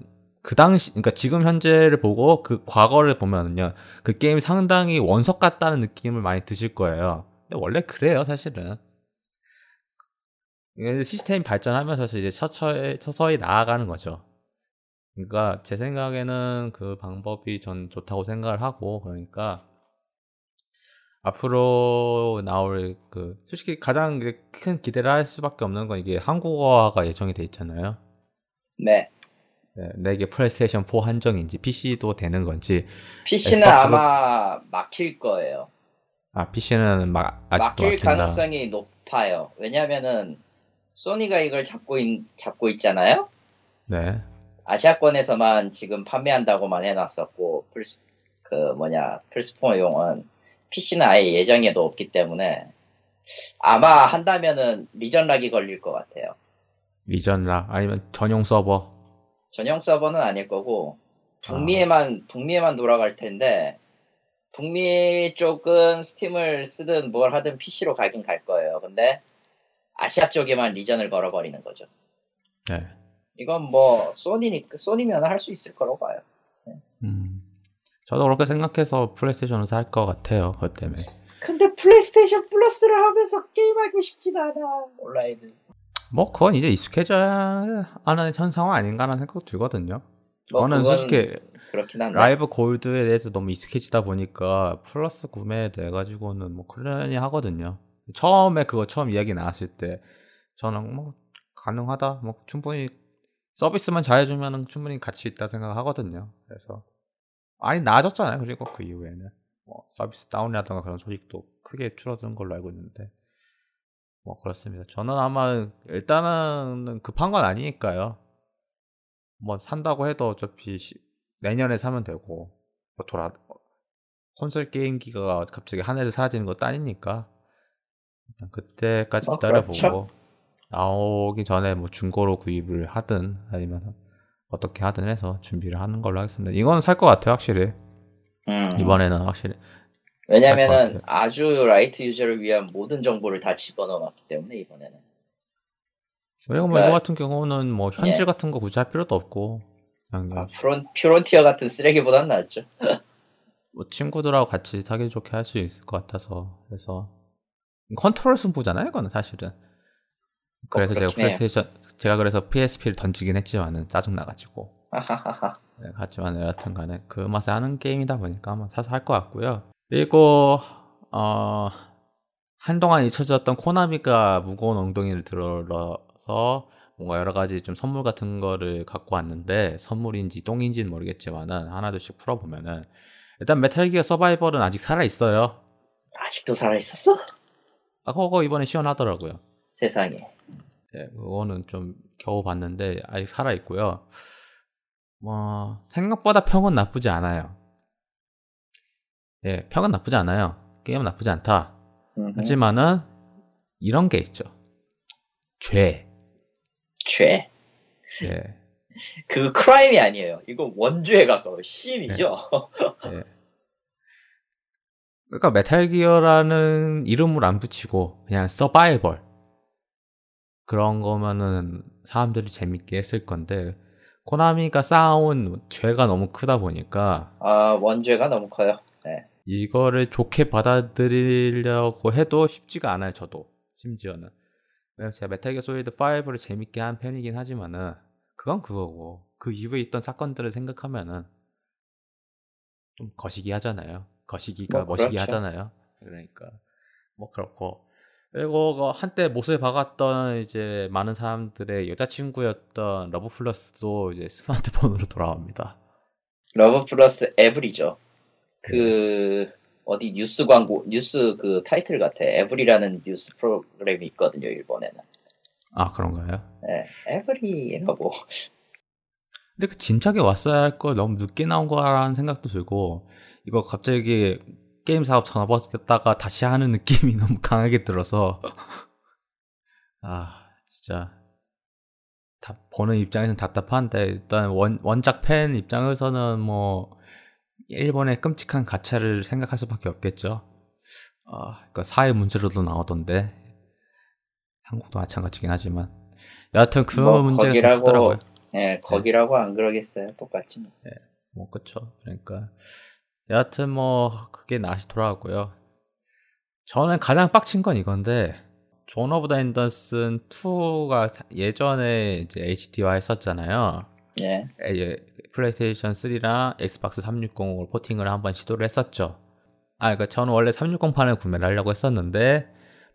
[SPEAKER 1] 그 당시, 그러니까 지금 현재를 보고 그 과거를 보면은요, 그 게임이 상당히 원석 같다는 느낌을 많이 드실 거예요. 근데 원래 그래요, 사실은. 시스템이 발전하면서 이제 서서히, 서서히 나아가는 거죠. 그러니까 제 생각에는 그 방법이 전 좋다고 생각을 하고 그러니까 앞으로 나올 그 솔직히 가장 큰 기대를 할 수밖에 없는 건 이게 한국어가 예정이 돼 있잖아요.
[SPEAKER 2] 네.
[SPEAKER 1] 네, 네 이게 플레이스테이션 4 한정인지 PC도 되는 건지
[SPEAKER 2] PC는. 아마 막힐 거예요.
[SPEAKER 1] 아 PC는 막 아직도
[SPEAKER 2] 막힐 막힌다. 가능성이 높아요. 왜냐면은 소니가 이걸 잡고 있, 잡고 있잖아요.
[SPEAKER 1] 네.
[SPEAKER 2] 아시아권에서만 지금 판매한다고만 해놨었고 플스 그 뭐냐 플스4용은 PC는 아예 예정에도 없기 때문에 아마 한다면은 region lock이 걸릴 것 같아요.
[SPEAKER 1] region lock 아니면 전용 서버?
[SPEAKER 2] 전용 서버는 아닐 거고 북미에만 아. 북미에만 돌아갈 텐데 북미 쪽은 스팀을 쓰든 뭘 하든 PC로 가긴 갈 거예요. 근데 아시아 쪽에만 region을 걸어버리는 거죠.
[SPEAKER 1] 네.
[SPEAKER 2] 이건 뭐 소니니 소니면 할 수 있을 거라고 봐요. 네.
[SPEAKER 1] 음, 저도 그렇게 생각해서 플레이스테이션을 살 것 같아요. 그것 때문에.
[SPEAKER 2] 근데 플레이스테이션 플러스를 하면서 게임하고 싶진 않아 온라인은.
[SPEAKER 1] 뭐 그건 이제 익숙해져야 하는 현상 아닌가라는 생각 들거든요. 뭐 저는 솔직히. 라이브 골드에 대해서 너무 익숙해지다 보니까 플러스 구매에 대해 가지고는 뭐 그러니 하거든요. 처음에 그거 처음 이야기 나왔을 때 저는 뭐 가능하다, 뭐 충분히 서비스만 잘해주면 충분히 가치 있다 생각하거든요. 그래서 많이 나아졌잖아요. 그리고 그 이후에는 뭐 서비스 다운이라던가 그런 소식도 크게 줄어든 걸로 알고 있는데 뭐 그렇습니다. 저는 아마 일단은 급한 건 아니니까요. 뭐 산다고 해도 어차피 내년에 사면 되고 뭐 돌아 콘솔 게임기가 갑자기 하늘에 사라지는 것도 아니니까 일단 그때까지 어, 기다려보고 그렇죠. 나오기 전에 뭐 중고로 구입을 하든 아니면 어떻게 하든 해서 준비를 하는 걸로 하겠습니다. 이거는 살것 같아요, 확실히. 음. 이번에는 확실히.
[SPEAKER 2] 왜냐면은 아주 light user를 위한 모든 정보를 다 집어넣어놨기 때문에 이번에는.
[SPEAKER 1] 그리고 뭐 그러니까, 이거 같은 경우는 뭐 현질 예. 같은 거 굳이 할 필요도 없고
[SPEAKER 2] 그냥 아, 프론, 프론티어 같은 쓰레기보단 낫죠.
[SPEAKER 1] 뭐 친구들하고 같이 사기 좋게 할 수 있을 것 같아서 그래서 컨트롤 승부잖아요, 이거는 사실은. 그래서 제가 플레이스테이션 제가 그래서 PSP를 던지긴 했지만은 짜증 나가지고. 네, 하지만 여하튼 간에 그 맛에 하는 게임이다 보니까 한번 사서 할 것 같고요. 그리고 어 한동안 잊혀졌던 코나미가 무거운 엉덩이를 들어서 뭔가 여러 가지 좀 선물 같은 거를 갖고 왔는데 선물인지 똥인지는 모르겠지만은 하나둘씩 풀어보면은 일단 메탈 기어 서바이벌은 아직 살아 있어요.
[SPEAKER 2] 아직도 살아 있었어?
[SPEAKER 1] 아 그거 이번에 시연하더라고요.
[SPEAKER 2] 세상에.
[SPEAKER 1] 네, 그거는 좀 겨우 봤는데 아직 살아 있고요. 뭐 생각보다 평은 나쁘지 않아요. 예, 평은 나쁘지 않아요. 게임은 나쁘지 않다. 음흠. 하지만은 이런 게 있죠. 죄.
[SPEAKER 2] 죄.
[SPEAKER 1] 예.
[SPEAKER 2] 그 crime이 아니에요. 이거 원죄에 가까워. sin이죠. 네. 네.
[SPEAKER 1] 그러니까 Metal Gear라는 이름을 안 붙이고 그냥 서바이벌 그런 거면은 사람들이 재밌게 했을 건데 코나미가 쌓아온 죄가 너무 크다 보니까
[SPEAKER 2] 아 원죄가 너무 커요. 네.
[SPEAKER 1] 이거를 좋게 받아들이려고 해도 쉽지가 않아요. 저도 심지어는. 제가 Metal Gear Solid 5를 재밌게 한 편이긴 하지만은 그건 그거고 그 이후에 있던 사건들을 생각하면은 좀 거시기 하잖아요. 거시기가
[SPEAKER 2] 뭐
[SPEAKER 1] 멋이기
[SPEAKER 2] 그렇죠.
[SPEAKER 1] 하잖아요. 그러니까 뭐 그렇고 그리고 그 한때 못을 박았던 이제 많은 사람들의 여자친구였던 Love Plus도 이제 스마트폰으로 돌아옵니다.
[SPEAKER 2] Love Plus Every죠. 그 어디 뉴스 광고 뉴스 그 타이틀 같아. Every라는 뉴스 프로그램이 있거든요 일본에는.
[SPEAKER 1] 아 그런가요?
[SPEAKER 2] 예, Every라고.
[SPEAKER 1] 근데 그 진작에 왔어야 할거 너무 늦게 나온 거라는 생각도 들고 이거 갑자기 게임 사업 접었다가 다시 하는 느낌이 너무 강하게 들어서 아 진짜 다 보는 입장에서는 답답한데 일단 원, 원작 팬 입장에서는 뭐 일본의 끔찍한 가차를 생각할 수밖에 없겠죠. 아, 그러니까 사회 문제로도 나오던데 한국도 마찬가지긴 하지만 여하튼 그
[SPEAKER 2] 뭐
[SPEAKER 1] 문제가 좀
[SPEAKER 2] 거기라고-
[SPEAKER 1] 크더라고요.
[SPEAKER 2] 예, 거기라고 안 그러겠어요. 똑같지 뭐.
[SPEAKER 1] 뭐 그쵸. 그러니까 여하튼 뭐 그게 다시 돌아왔고요. 저는 가장 빡친 건 이건데 Zone of the Enders 2가 예전에 이제 HD화 했었잖아요.
[SPEAKER 2] 예.
[SPEAKER 1] 에, 예, 플레이스테이션 3랑 Xbox 360을 porting을 한번 시도를 했었죠. 아, 그러니까 저는 원래 360판을 구매를 하려고 했었는데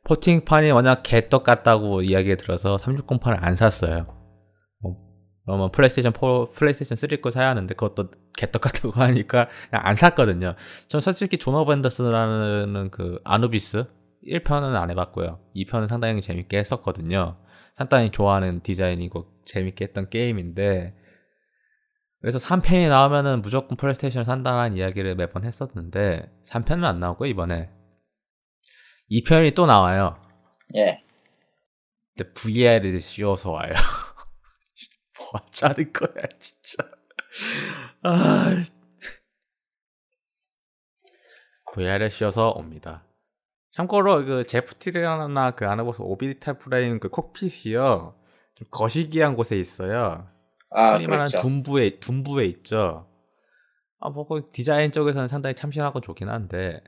[SPEAKER 1] porting판이 워낙 개떡 같다고 이야기 들어서 360판을 안 샀어요. 뭐, 그러면 플레이스테이션 4, 플레이스테이션 3 거 사야 하는데 그것도 개떡 같다고 하니까 그냥 안 샀거든요. 전 솔직히 Zone of Enders라는 그 Anubis 1편은 안 해봤고요. 2편은 상당히 재밌게 했었거든요. 상당히 좋아하는 디자인이고 재밌게 했던 게임인데 그래서 3편이 나오면은 무조건 PlayStation을 산다는 이야기를 매번 했었는데 3편은 안 나오고 이번에 2편이 또 나와요.
[SPEAKER 2] 예.
[SPEAKER 1] 근데 VR을 씌워서 와요. 뭐 하자는 거야 진짜. 아, VR을 씌워서 옵니다. 참고로 그 제프 티레나 그 아나보스 오비탈 프레임 그 콕핏이요. 좀 거시기한 곳에 있어요.
[SPEAKER 2] 아,
[SPEAKER 1] 흔히 말하는
[SPEAKER 2] 그렇죠.
[SPEAKER 1] 둔부에 둔부에 있죠. 아, 뭐그 디자인 쪽에서는 상당히 참신하고 좋긴 한데,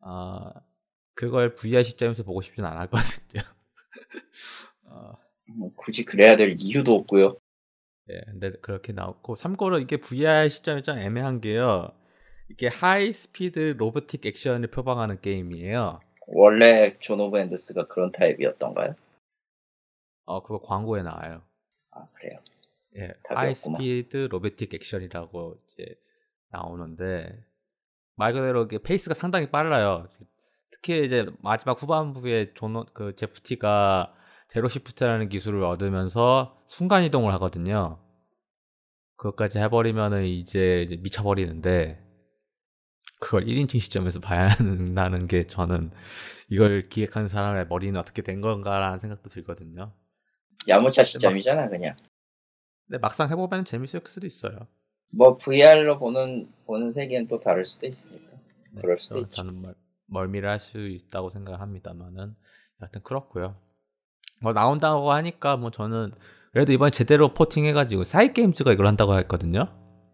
[SPEAKER 1] 아 그걸 VR 시점에서 보고 싶진 않았거든요. 어,
[SPEAKER 2] 뭐 굳이 그래야 될 이유도 없고요.
[SPEAKER 1] 예, 근데 그렇게 나왔고 참고로 이게 VR 시점이 좀 애매한 게요. 이게 high speed robotic action을 표방하는 게임이에요.
[SPEAKER 2] 원래 Zone of Enders가 그런 타입이었던가요?
[SPEAKER 1] 어, 그거 광고에 나와요.
[SPEAKER 2] 아, 그래요.
[SPEAKER 1] 예,
[SPEAKER 2] 답이
[SPEAKER 1] high
[SPEAKER 2] 없구만.
[SPEAKER 1] speed robotic action이라고 이제 나오는데 말 그대로 페이스가 상당히 빨라요. 특히 이제 마지막 후반부에 존, 그 Jehuty가 Zero Shift라는 기술을 얻으면서 순간 이동을 하거든요. 그것까지 해버리면은 이제 이제 미쳐버리는데 그걸 1인칭 시점에서 봐야 한다는 게 저는 이걸 기획한 사람의 머리는 어떻게 된 건가라는 생각도 들거든요.
[SPEAKER 2] 야무차 시점이잖아, 그냥.
[SPEAKER 1] 근데 막상 해보면 재밌을 수도 있어요.
[SPEAKER 2] 뭐 VR로 보는 보는 세계는 또 다를 수도 있으니까.
[SPEAKER 1] 네,
[SPEAKER 2] 그럴 수도
[SPEAKER 1] 저-
[SPEAKER 2] 있죠.
[SPEAKER 1] 저는 멀, 멀미를 할 수 있다고 생각을 합니다만은 여하튼 그렇고요. 뭐 나온다고 하니까 뭐 저는 그래도 이번에 제대로 porting 해가지고 Cygames가 이걸 한다고 했거든요.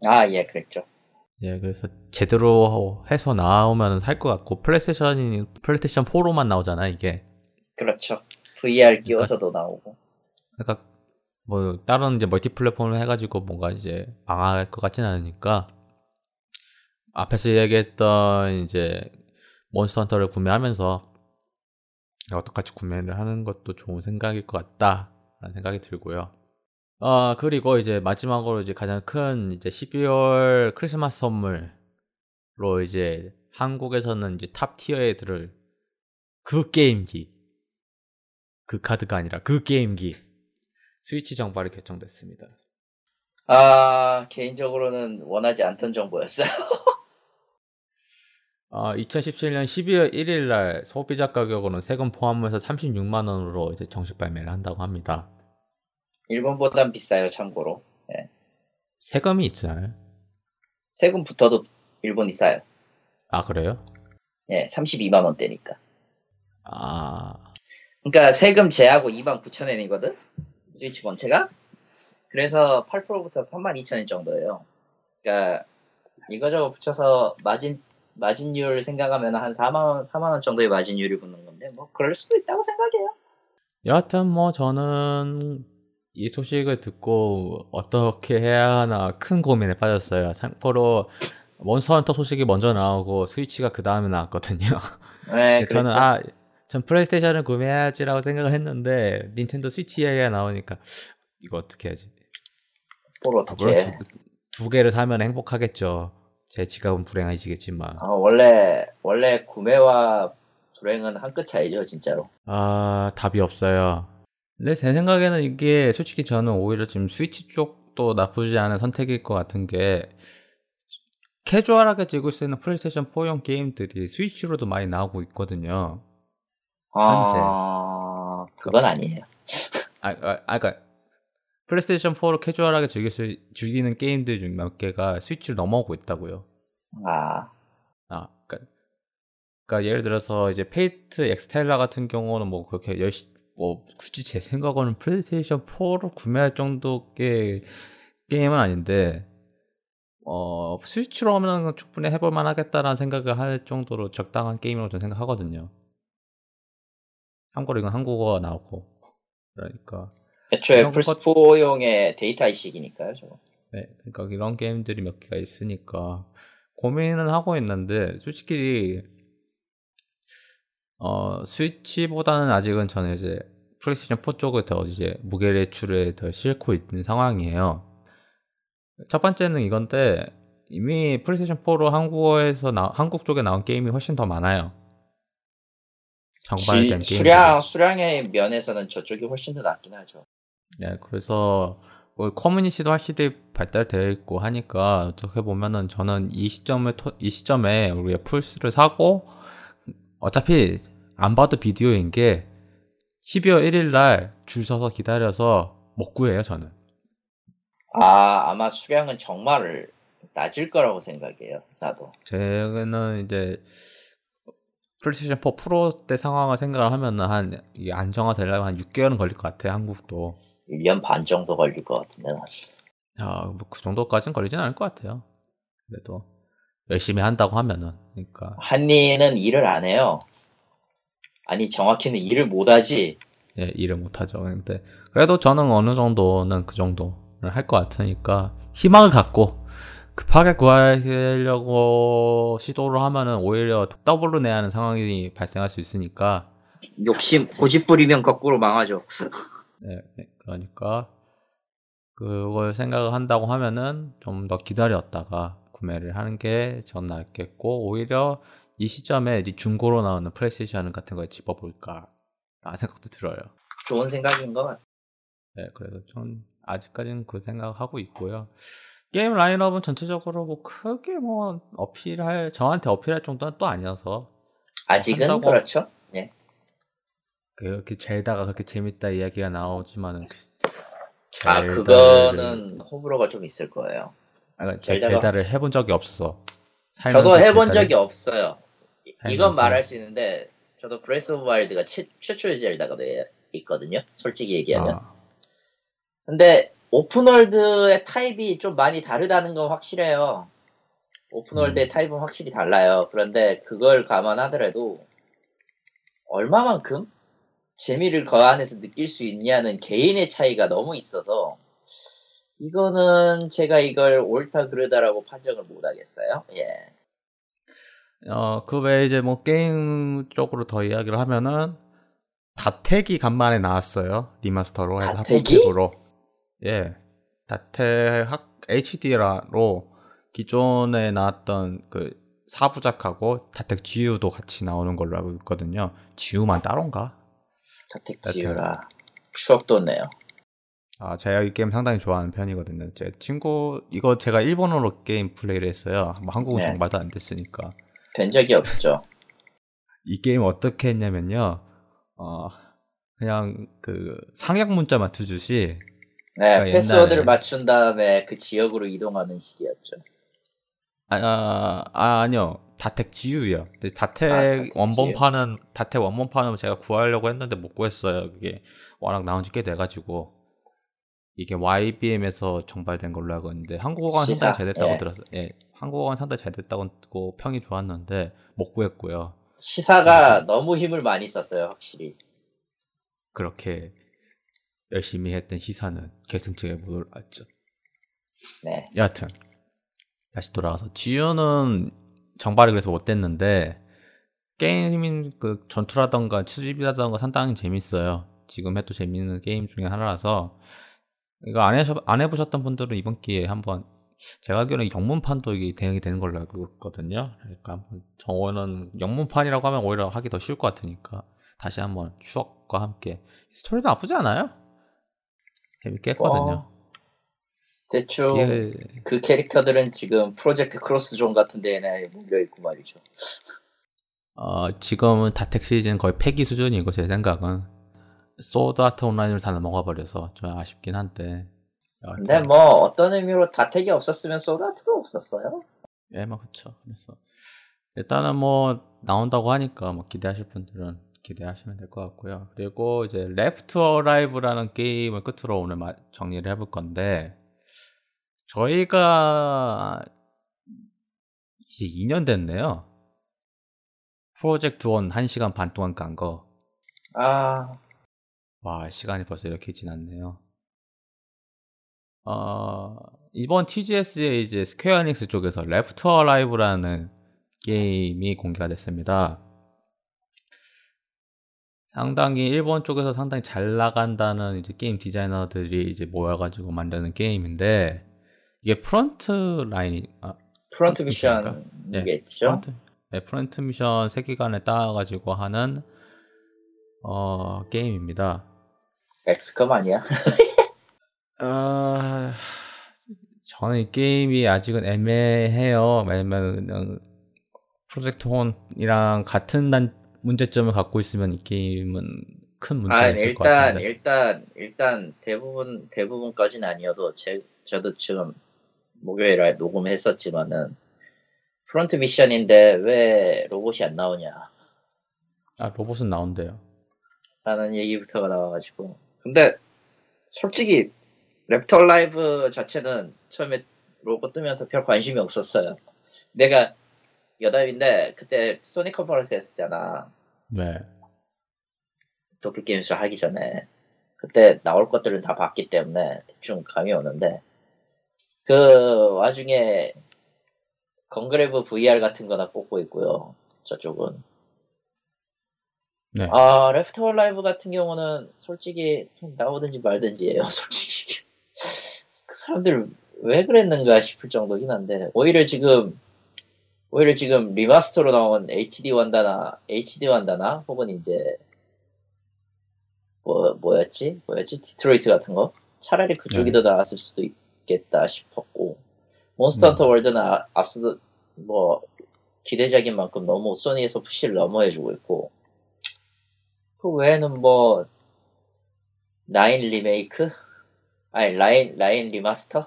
[SPEAKER 2] 아, 예, 그랬죠.
[SPEAKER 1] 예, 그래서 제대로 해서 나오면 할것 같고 PlayStation이 PlayStation 4로만 나오잖아 이게.
[SPEAKER 2] 그렇죠. VR 끼워서도 나오고.
[SPEAKER 1] 그러니까 뭐 다른 이제 multi platform을 해가지고 뭔가 이제 망할 것 같지는 않으니까 앞에서 얘기했던 이제 Monster Hunter를 구매하면서 어떡같이 구매를 하는 것도 좋은 생각일 것 같다라는 생각이 들고요. 아 그리고 이제 마지막으로 이제 가장 큰 이제 12월 크리스마스 선물로 이제 한국에서는 이제 top tier에 들을 그 게임기 그 카드가 아니라 그 게임기 스위치 정발이 결정됐습니다.
[SPEAKER 2] 아, 개인적으로는 원하지 않던 정보였어요.
[SPEAKER 1] 아, 2017년 12월 1일 날 소비자 가격으로는 세금 포함해서 36만 원으로 이제 정식 발매를 한다고 합니다.
[SPEAKER 2] 일본보단 비싸요, 참고로.
[SPEAKER 1] 세금이 있잖아요.
[SPEAKER 2] 세금 붙어도 일본이 싸요.
[SPEAKER 1] 아, 그래요?
[SPEAKER 2] 예, 32만 원대니까.
[SPEAKER 1] 아,
[SPEAKER 2] 그러니까 세금 제하고 2만 9천 엔이거든? 스위치 본체가? 그래서 8%부터 3만 2천 엔 정도예요. 그러니까 이거저거 붙여서 마진 마진율 생각하면 한 4만 원, 4만 원 정도의 마진율이 붙는 건데, 뭐, 그럴 수도 있다고 생각해요.
[SPEAKER 1] 여하튼 뭐 저는 이 소식을 듣고 어떻게 해야 하나 큰 고민에 빠졌어요. 참고로 몬스터 헌터 소식이 먼저 나오고 스위치가 그 다음에 나왔거든요.
[SPEAKER 2] 네,
[SPEAKER 1] 저는
[SPEAKER 2] 그렇죠.
[SPEAKER 1] 아, 전 플레이스테이션을 구매해야지라고 생각을 했는데 닌텐도 스위치 이야기가 나오니까 이거 어떻게 하지?
[SPEAKER 2] 뭘
[SPEAKER 1] 아,
[SPEAKER 2] 어떻게.
[SPEAKER 1] 두, 두 개를 사면 행복하겠죠. 제 지갑은 불행해지겠지만.
[SPEAKER 2] 아, 원래, 원래 구매와 불행은 한 끗 차이죠, 진짜로.
[SPEAKER 1] 아, 답이 없어요. 근데 제 생각에는 이게 솔직히 저는 오히려 지금 스위치 쪽도 나쁘지 않은 선택일 것 같은 게 캐주얼하게 즐길 수 있는 플레이스테이션 4용 게임들이 Switch로도 많이 나오고 있거든요.
[SPEAKER 2] 아, 그건 아니에요.
[SPEAKER 1] 아, 아, 아 그러니까 플레이스테이션 4로 캐주얼하게 즐길 수, 즐기는 게임들 중 몇 개가 Switch로 넘어오고 있다고요.
[SPEAKER 2] 아,
[SPEAKER 1] 아, 그러니까, 그러니까 예를 들어서 이제 Fate Extella 같은 경우는 뭐 그렇게 열시 뭐 굳이 제 생각으로는 플레이스테이션 4로 구매할 정도의 게임은 아닌데 어 스위치로 하면 충분히 해볼 만 하겠다라는 생각을 할 정도로 적당한 게임이라고 저는 생각하거든요. 참고로 이건 한국어가 나오고 그러니까
[SPEAKER 2] 애초에
[SPEAKER 1] 이런
[SPEAKER 2] 플스4용의 데이터 이식이니까요, 저거.
[SPEAKER 1] 네, 그러니까 이런 게임들이 몇 개가 있으니까 고민은 하고 있는데 솔직히 어 스위치보다는 아직은 저는 이제 플레이스테이션 4 쪽을 더 이제 무게추를 더 싣고 있는 상황이에요. 첫 번째는 이건데 이미 플레이스테이션 4로 한국어에서 나, 한국 쪽에 나온 게임이 훨씬 더 많아요. 정발된 게임.
[SPEAKER 2] 수량, 수량의 면에서는 저쪽이 훨씬 더 낫긴 하죠.
[SPEAKER 1] 네, 그래서 뭐 커뮤니티도 확실히 발달되어 있고 하니까 어떻게 보면은 저는 이 시점에 토- 이 시점에 우리가 플스를 사고 어차피 안 봐도 비디오인 게 12월 1일 날 줄 서서 기다려서 못 구해요 저는.
[SPEAKER 2] 아, 아마 수량은 정말 낮을 거라고 생각해요, 나도.
[SPEAKER 1] 저는 이제 플레이스테이션 4 프로 때 상황을 생각을 하면은 한 이게 안정화 되려면 한 6개월은 걸릴 것 같아 한국도.
[SPEAKER 2] 1년 반 정도 걸릴 것 같은데. 난.
[SPEAKER 1] 야, 뭐그 정도까지는 걸리진 않을 것 같아요. 그래도 열심히 한다고 하면은 그러니까
[SPEAKER 2] 한니는 일을 안 해요. 아니, 정확히는 일을 못 하지.
[SPEAKER 1] 예, 일을 못하죠. 근데 그래도 저는 어느 정도는 그 정도를 할 것 같으니까 희망을 갖고 급하게 구하려고 시도를 하면은 오히려 더블로 내야 하는 상황이 발생할 수 있으니까
[SPEAKER 2] 욕심, 고집 부리면 거꾸로 망하죠.
[SPEAKER 1] 네, 네, 그러니까 그걸 생각을 한다고 하면은 좀 더 기다렸다가 구매를 하는 게 전 낫겠고 오히려 이 시점에 이제 중고로 나오는 플레이스테이션 같은 거에 집어볼까 라는 생각도 들어요.
[SPEAKER 2] 좋은 생각인 것 같아.
[SPEAKER 1] 네, 그래서 전 아직까지는 그 생각을 하고 있고요. 게임 라인업은 전체적으로 뭐 크게 뭐 어필할 저한테 어필할 정도는 또 아니어서
[SPEAKER 2] 아직은 그렇죠. 예.
[SPEAKER 1] 그렇게 젤다가 그렇게 재밌다 이야기가 나오지만은 그
[SPEAKER 2] 아,
[SPEAKER 1] 젤다를-
[SPEAKER 2] 그거는 호불호가 좀 있을 거예요.
[SPEAKER 1] 아, 그러니까
[SPEAKER 2] 젤다가-
[SPEAKER 1] 젤다를 해본 적이 없어서
[SPEAKER 2] 저도
[SPEAKER 1] 살면서
[SPEAKER 2] 해본
[SPEAKER 1] 젤다를-
[SPEAKER 2] 적이 없어요. 이- 이건
[SPEAKER 1] 살면서.
[SPEAKER 2] 말할 수 있는데, 저도 Breath of Wild가 최, 최초의 젤다가 돼 있거든요. 솔직히 얘기하면.
[SPEAKER 1] 아,
[SPEAKER 2] 근데 open world의 타입이 좀 많이 다르다는 건 확실해요. open world의
[SPEAKER 1] 음.
[SPEAKER 2] 타입은 확실히 달라요. 그런데 그걸 감안하더라도 얼마만큼 재미를 그 안에서 느낄 수 있냐는 개인의 차이가 너무 있어서 이거는 제가 이걸 옳다 그르다라고 판정을 못 하겠어요. 예.
[SPEAKER 1] 어, 그 외에 이제 뭐 게임 쪽으로 더 이야기를 하면은 닷핵이 간만에 나왔어요. 리마스터로 해서? 합본팩으로. 예. 닷핵 HD로 기존에 나왔던 그 사부작하고 다택 지우도 같이 나오는 걸로 알고 있거든요. G.U.만 따로인가?
[SPEAKER 2] 자택
[SPEAKER 1] 다택.
[SPEAKER 2] 지우라 추억 돋네요.
[SPEAKER 1] 아, 제가 이 게임 상당히 좋아하는 편이거든요. 제 친구, 이거 제가 일본어로 게임 플레이를 했어요. 뭐 한국은
[SPEAKER 2] 네.
[SPEAKER 1] 정발도 안 됐으니까.
[SPEAKER 2] 된 적이 없죠.
[SPEAKER 1] 이 게임 어떻게 했냐면요. 어, 그냥 그 상형 문자 맞추듯이
[SPEAKER 2] 네,
[SPEAKER 1] 아,
[SPEAKER 2] 패스워드를
[SPEAKER 1] 옛날에.
[SPEAKER 2] 맞춘 다음에 그 지역으로 이동하는 식이었죠.
[SPEAKER 1] 아, 아, 아 아니요. 다택 지우요. 근데 다택
[SPEAKER 2] 아, 다택
[SPEAKER 1] 원본판은 다택 원본판은 제가 구하려고 했는데 못 구했어요. 그게 워낙 나온 지 꽤 돼가지고 이게 YBM에서 정발된 걸로 알고 있는데 한국어가 상당히 잘 됐다고 예. 들었어요. 예, 한국어가 상당히 잘 됐다고 평이 좋았는데 못 구했고요.
[SPEAKER 2] 시사가 네. 너무 힘을 많이 썼어요, 확실히.
[SPEAKER 1] 그렇게 열심히 했던 시사는 결승점에 못 올랐죠.
[SPEAKER 2] 네.
[SPEAKER 1] 여하튼 다시 돌아가서 지유는 정발이 그래서 못 됐는데 게임 그 전투라던가 수집이라던가 상당히 재밌어요. 지금 해도 재밌는 게임 중에 하나라서 이거 안, 해서, 안 해보셨던 분들은 이번 기회에 한번 제가 알기로는 영문판도 이게 대응이 되는 걸로 알고 있거든요. 그러니까 저는 영문판이라고 하면 오히려 하기 더 쉬울 것 같으니까 다시 한번 추억과 함께 스토리도 나쁘지 않아요. 재밌게 했거든요. 어,
[SPEAKER 2] 대충 예. 그 캐릭터들은 지금 프로젝트 크로스존 같은 데에 몰려 있고 말이죠.
[SPEAKER 1] 어, 지금은 다텍 시즌 거의 폐기 수준이고 제 생각은 소드 아트 온라인을 다 넘어가 버려서 좀 아쉽긴 한데.
[SPEAKER 2] 근데 뭐 어떤 의미로 닷핵이 없었으면 소드 아트도 없었어요.
[SPEAKER 1] 예, 뭐 그렇죠. 그래서 일단은 뭐 나온다고 하니까 뭐 기대하실 분들은 기대하시면 될 것 같고요. 그리고 이제 레프트 얼라이브라는 게임을 끝으로 오늘 정리를 해볼 건데 저희가 이제 2년 됐네요. 프로젝트 혼 1시간 반 동안 깐 거.
[SPEAKER 2] 아.
[SPEAKER 1] 와, 시간이 벌써 이렇게 지났네요. 어, 이번 TGS에 이제 스퀘어 에닉스 쪽에서 레프트 얼라이브라는 게임이 공개가 됐습니다. 상당히 일본 쪽에서 상당히 잘 나간다는 이제 게임 디자이너들이 이제 모여가지고 만드는 게임인데 이게 프런트 라인이
[SPEAKER 2] 아, 프런트 미션이겠죠? 네, 프런트,
[SPEAKER 1] 네, 프런트 미션 세계관에 따가지고 하는 어, 게임입니다.
[SPEAKER 2] 엑스컴 아니야?
[SPEAKER 1] 어, 저는 이 게임이 아직은 애매해요. 왜냐면 프로젝트 혼이랑 같은 난 문제점을 갖고 있으면 이 게임은 큰 문제가 아, 있을
[SPEAKER 2] 일단,
[SPEAKER 1] 것 같은데.
[SPEAKER 2] 일단 일단 대부분 대부분까지는 아니어도 제 저도 지금 목요일에 녹음했었지만은 프론트 미션인데 왜 로봇이 안 나오냐?
[SPEAKER 1] 아 로봇은 나온대요.
[SPEAKER 2] 라는 얘기부터가 나와가지고 근데 솔직히 레프트 얼라이브 자체는 처음에 로고 뜨면서 별 관심이 없었어요. 내가 여담인데 그때 소니 컨퍼런스 했었잖아.
[SPEAKER 1] 네.
[SPEAKER 2] 도쿄 게임쇼 하기 전에 그때 나올 것들은 다 봤기 때문에 대충 감이 오는데 그 와중에 건그레브 VR 같은 거나 뽑고 있고요. 저쪽은. 네. 아, 레프트 얼라이브 같은 경우는 솔직히 나오든지 말든지예요, 솔직히. 그 사람들 왜 그랬는가 싶을 정도긴 한데, 오히려 지금, 오히려 지금 리마스터로 나온 HD 완다나, HD 완다나, 혹은 이제, 뭐, 뭐였지? 뭐였지? 디트로이트 같은 거? 차라리 그쪽이 네. 더 나았을 수도 있겠다 싶었고 몬스터 헌터 음. 월드는 아, 앞서도 뭐 기대작인 만큼 너무 소니에서 푸시를 너무 해주고 있고 그 외에는 뭐 라인 리메이크 아니 라인 라인 리마스터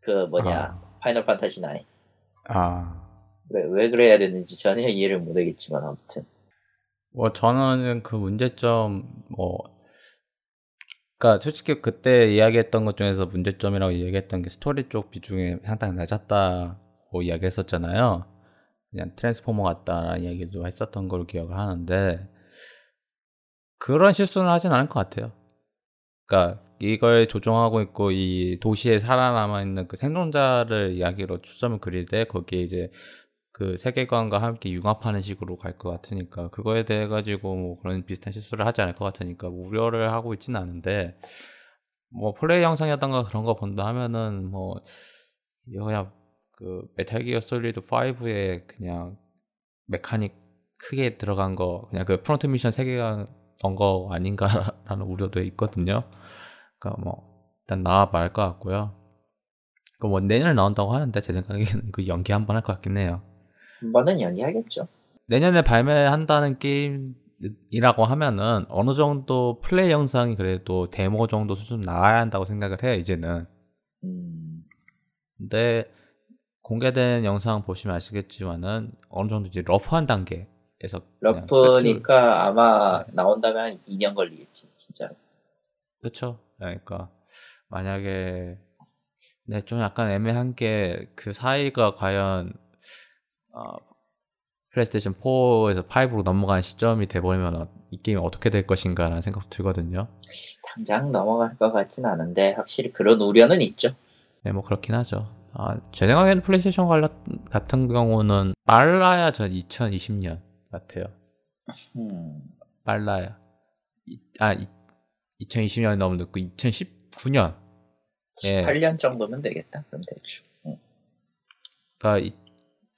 [SPEAKER 2] 그 뭐냐 아. 파이널 판타지 9
[SPEAKER 1] 아.
[SPEAKER 2] 왜, 왜 그래야 되는지 전혀 이해를 못하겠지만 아무튼
[SPEAKER 1] 뭐 저는 그 문제점 뭐 그러니까 솔직히 그때 이야기했던 것 중에서 문제점이라고 얘기했던 게 스토리 쪽 비중이 상당히 낮았다고 이야기했었잖아요. 그냥 트랜스포머 같다라는 얘기도 했었던 걸로 기억을 하는데 그런 실수는 하진 않을 것 같아요. 그러니까 이걸 조종하고 있고 이 도시에 살아남아 있는 그 생존자를 이야기로 초점을 그릴 때 거기에 이제 그 세계관과 함께 융합하는 식으로 갈 것 같으니까 그거에 대해 가지고 뭐 그런 비슷한 실수를 하지 않을 것 같으니까 우려를 하고 있지는 않은데 뭐 플레이 영상이었던가 그런 거 본다 하면은 뭐 이거야 그 메탈 기어 솔리드 5에 그냥 메카닉 크게 들어간 거 그냥 그 프론트 미션 세계관 거 아닌가라는 우려도 있거든요. 그러니까 뭐 일단 나와 봐야 알 것 같고요. 그뭐 내년에 나온다고 하는데 제 생각에는 그 연기 한 번 할 것 같긴 해요.
[SPEAKER 2] 한 번은 연기하겠죠.
[SPEAKER 1] 내년에 발매한다는 게임이라고 하면은 어느 정도 플레이 영상이 그래도 데모 정도 수준 나와야 한다고 생각을 해요, 이제는. 음. 근데 공개된 영상 보시면 아시겠지만은 어느 정도 이제 러프한 단계 에서
[SPEAKER 2] 러프니까 아마 네. 나온다면 2년 걸리겠지, 진짜.
[SPEAKER 1] 그렇죠. 그러니까 만약에 네, 좀 약간 애매한 게 그 사이가 과연 어, 플레이스테이션 4에서 5로 넘어가는 시점이 돼버리면 이 게임이 어떻게 될 것인가라는 생각도 들거든요.
[SPEAKER 2] 당장 넘어갈 것 같진 않은데 확실히 그런 우려는 있죠.
[SPEAKER 1] 네, 뭐 그렇긴 하죠. 아, 제 생각에는 플레이스테이션 관련 같은 경우는 빨라야 전 2020년 같아요.
[SPEAKER 2] 음.
[SPEAKER 1] 빨라야. 이, 아, 2020년이 너무 늦고 2019년.
[SPEAKER 2] 18년 예. 정도면 되겠다. 그럼 대충. 응.
[SPEAKER 1] 그러니까 이,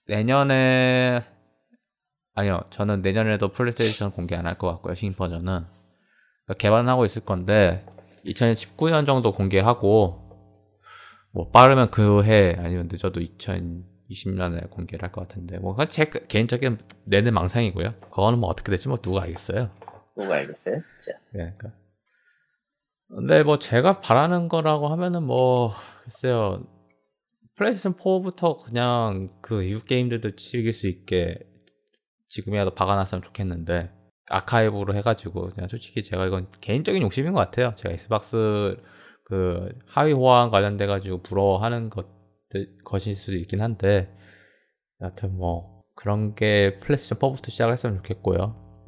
[SPEAKER 1] 내년에 아니요, 저는 내년에도 플레이스테이션 공개 안 할 것 같고요, 신규 버전은. 그러니까 개발은 하고 있을 건데, 2019년 정도 공개하고, 뭐, 빠르면 그 해, 아니면 늦어도 2020년에 공개를 할 것 같은데, 뭐, 제 개인적인 내내 망상이고요. 그거는 뭐 어떻게 될지 뭐 누가 알겠어요.
[SPEAKER 2] 누가 알겠어요, 진짜.
[SPEAKER 1] 네, 그러니까. 근데 뭐 제가 바라는 거라고 하면은 뭐, 글쎄요. 플레이스테이션 4부터 그냥 그 이후 게임들도 즐길 수 있게 지금이라도 박아놨으면 좋겠는데 아카이브로 해가지고 그냥 솔직히 제가 이건 개인적인 욕심인 것 같아요. 제가 엑스박스 그 하위 호환 관련돼 가지고 부러워하는 것들 것일 수도 있긴 한데 여하튼 뭐 그런 게 플레이스테이션 4부터 시작을 했으면 좋겠고요.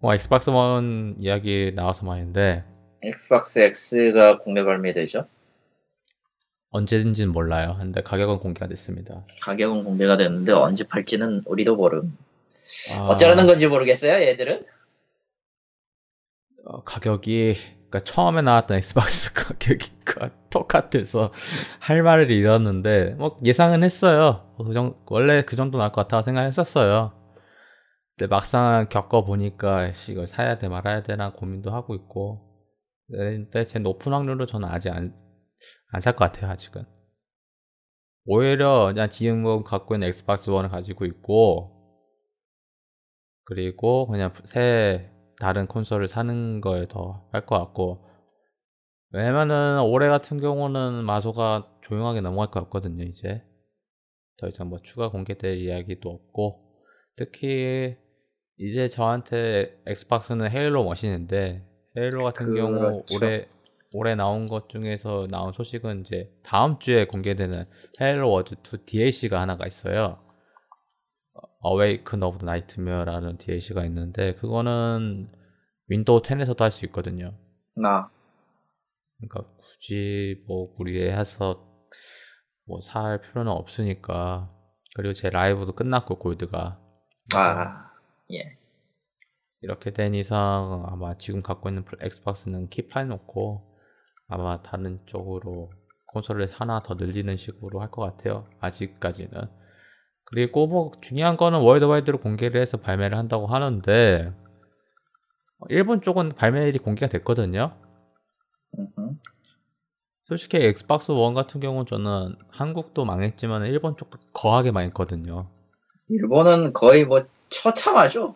[SPEAKER 1] 뭐 엑스박스 원 이야기 나와서 말인데
[SPEAKER 2] 엑스박스 X가 국내 발매되죠?
[SPEAKER 1] 언젠지는 몰라요. 근데 가격은 공개가 됐습니다.
[SPEAKER 2] 가격은 공개가 됐는데 언제 팔지는 우리도 모름. 아... 어쩌라는 건지 모르겠어요, 얘들은.
[SPEAKER 1] 어, 가격이 그러니까 처음에 나왔던 엑스박스 가격과 똑같아서 할 말을 잃었는데 뭐 예상은 했어요. 그 정, 원래 그 정도 나올 것 같다고 생각했었어요. 근데 막상 겪어 보니까 이걸 사야 돼 말아야 되나 고민도 하고 있고. 근데 제 높은 확률로 저는 아직 안 안 살 것 같아요, 아직은. 오히려 그냥 지금 갖고 있는 Xbox One을 가지고 있고, 그리고 그냥 새 다른 콘솔을 사는 걸 더 할 것 같고, 왜냐면은 올해 같은 경우는 마소가 조용하게 넘어갈 것 같거든요, 이제. 더 이상 뭐 추가 공개될 이야기도 없고, 특히 이제 저한테 Xbox는 Halo machine인데, Halo 같은 그렇죠. 경우 올해 올해 나온 것 중에서 나온 소식은 이제 다음 주에 공개되는 Halo Wars 2 DLC가 하나가 있어요. Awaken of the Nightmare라는 DLC가 있는데 그거는 Windows 10에서도 할 수 있거든요.
[SPEAKER 2] 나.
[SPEAKER 1] 그러니까 굳이 뭐 무리해서 뭐 살 필요는 없으니까 그리고 제 Live도 끝났고 Gold가.
[SPEAKER 2] 아 예.
[SPEAKER 1] 이렇게 된 이상 아마 지금 갖고 있는 Xbox는 keep해 놓고 아마 다른 쪽으로 콘솔을 하나 더 늘리는 식으로 할 것 같아요. 아직까지는. 그리고 뭐 중요한 거는 worldwide로 공개를 해서 발매를 한다고 하는데 일본 쪽은 발매일이 공개가 됐거든요. 솔직히 Xbox One 같은 경우는 저는 한국도 망했지만 일본 쪽도 거하게 망했거든요.
[SPEAKER 2] 일본은 거의 뭐 처참하죠.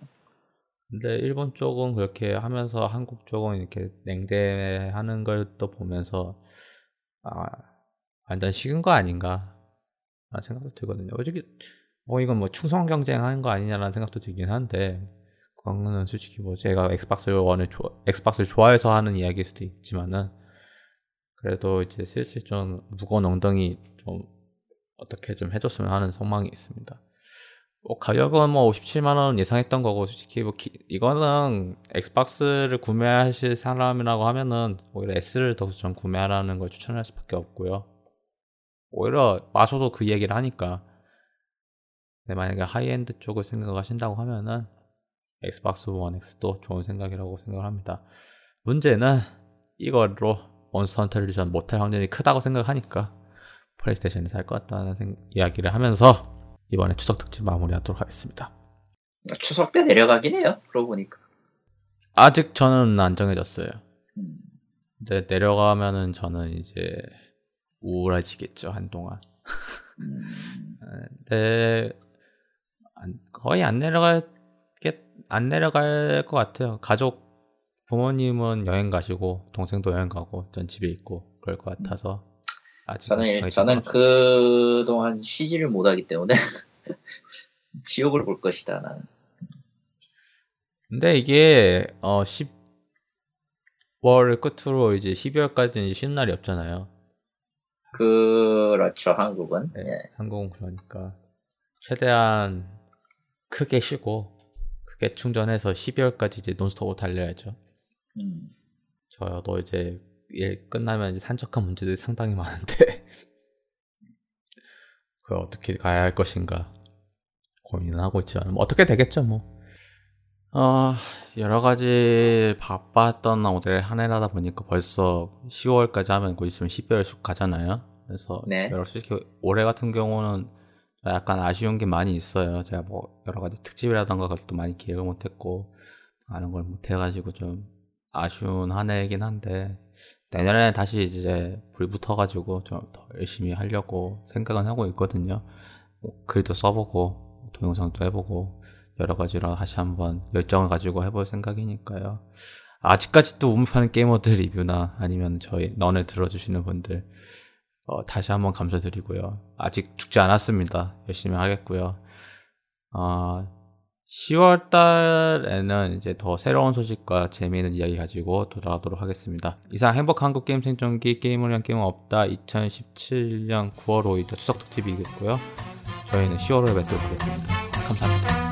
[SPEAKER 1] 근데 일본 쪽은 그렇게 하면서 한국 쪽은 이렇게 냉대하는 걸 또 보면서 아 완전 식은 거 아닌가 생각도 들거든요. 솔직히 뭐 이건 뭐 충성 경쟁하는 거 아니냐라는 생각도 들긴 한데 그거는 솔직히 뭐 제가 Xbox One을 좋아, Xbox를 좋아해서 하는 이야기일 수도 있지만은 그래도 이제 슬슬 좀 무거운 엉덩이 좀 어떻게 좀 해줬으면 하는 소망이 있습니다. 뭐 가격은 뭐 57만 원 예상했던 거고 솔직히 뭐 기, 이거는 Xbox를 구매하실 사람이라고 하면은 오히려 S를 더 우선 구매하라는 걸 추천할 수밖에 없고요. 오히려 마소도 그 얘기를 하니까 네, 만약에 하이엔드 쪽을 생각하신다고 하면은 Xbox One X도 좋은 생각이라고 생각합니다. 문제는 이걸로 몬스터 헌터 리전 못할 확률이 크다고 생각하니까 플레이스테이션을 살 것 같다는 생, 이야기를 하면서 이번에 추석 특집 마무리하도록 하겠습니다.
[SPEAKER 2] 추석 때 내려가긴 해요. 그러고 보니까.
[SPEAKER 1] 아직 저는 안 정해졌어요. 음. 이제 내려가면은 저는 이제 우울해지겠죠 한동안. 음. 네, 거의 안 내려갈 안 내려갈 것 같아요. 가족 부모님은 여행 가시고 동생도 여행 가고 전 집에 있고 그럴 것 같아서
[SPEAKER 2] 저는 저는 그 동안 쉬지를 못하기 때문에 지옥을 볼 것이다 나는.
[SPEAKER 1] 근데 이게 어 10, 월 끝으로 이제 12월까지는 쉬는 날이 없잖아요.
[SPEAKER 2] 그렇죠, 한국은.
[SPEAKER 1] 네,
[SPEAKER 2] 예.
[SPEAKER 1] 한국은 그러니까 최대한 크게 쉬고 크게 충전해서 12월까지 이제 논스톱으로 달려야죠.
[SPEAKER 2] 음.
[SPEAKER 1] 저도 이제 일 끝나면 이제 산적한 문제들이 상당히 많은데 그걸 어떻게 가야 할 것인가 고민은 하고 있지만 뭐 어떻게 되겠죠 뭐. 어, 여러 가지 바빴던 올해 한 해라다 보니까 벌써 10월까지 하면 곧 있으면 12월 쑥 가잖아요. 그래서
[SPEAKER 2] 네.
[SPEAKER 1] 여러 솔직히 올해 같은 경우는 약간 아쉬운 게 많이 있어요. 제가 뭐 여러 가지 특집이라던가 그것도 많이 기획을 못했고 많은 걸 못해가지고 좀 아쉬운 한 해이긴 한데 내년에 다시 이제 불 붙어가지고 좀 더 열심히 하려고 생각은 하고 있거든요. 뭐 글도 써보고 동영상도 해보고 여러 가지로 다시 한번 열정을 가지고 해볼 생각이니까요. 아직까지도 우물파는 게이머들 리뷰나 아니면 저희 넌을 들어주시는 분들 어, 다시 한번 감사드리고요. 아직 죽지 않았습니다. 열심히 하겠고요. 어, 10월 달에는 이제 더 새로운 소식과 재미있는 이야기 가지고 돌아가도록 하겠습니다. 이상 행복 한국 게임 생존기 게임을 위한 게임은 없다 2017년 9월 5일 추석 특집이겠고요. 저희는 10월에 뵙도록 하겠습니다. 감사합니다.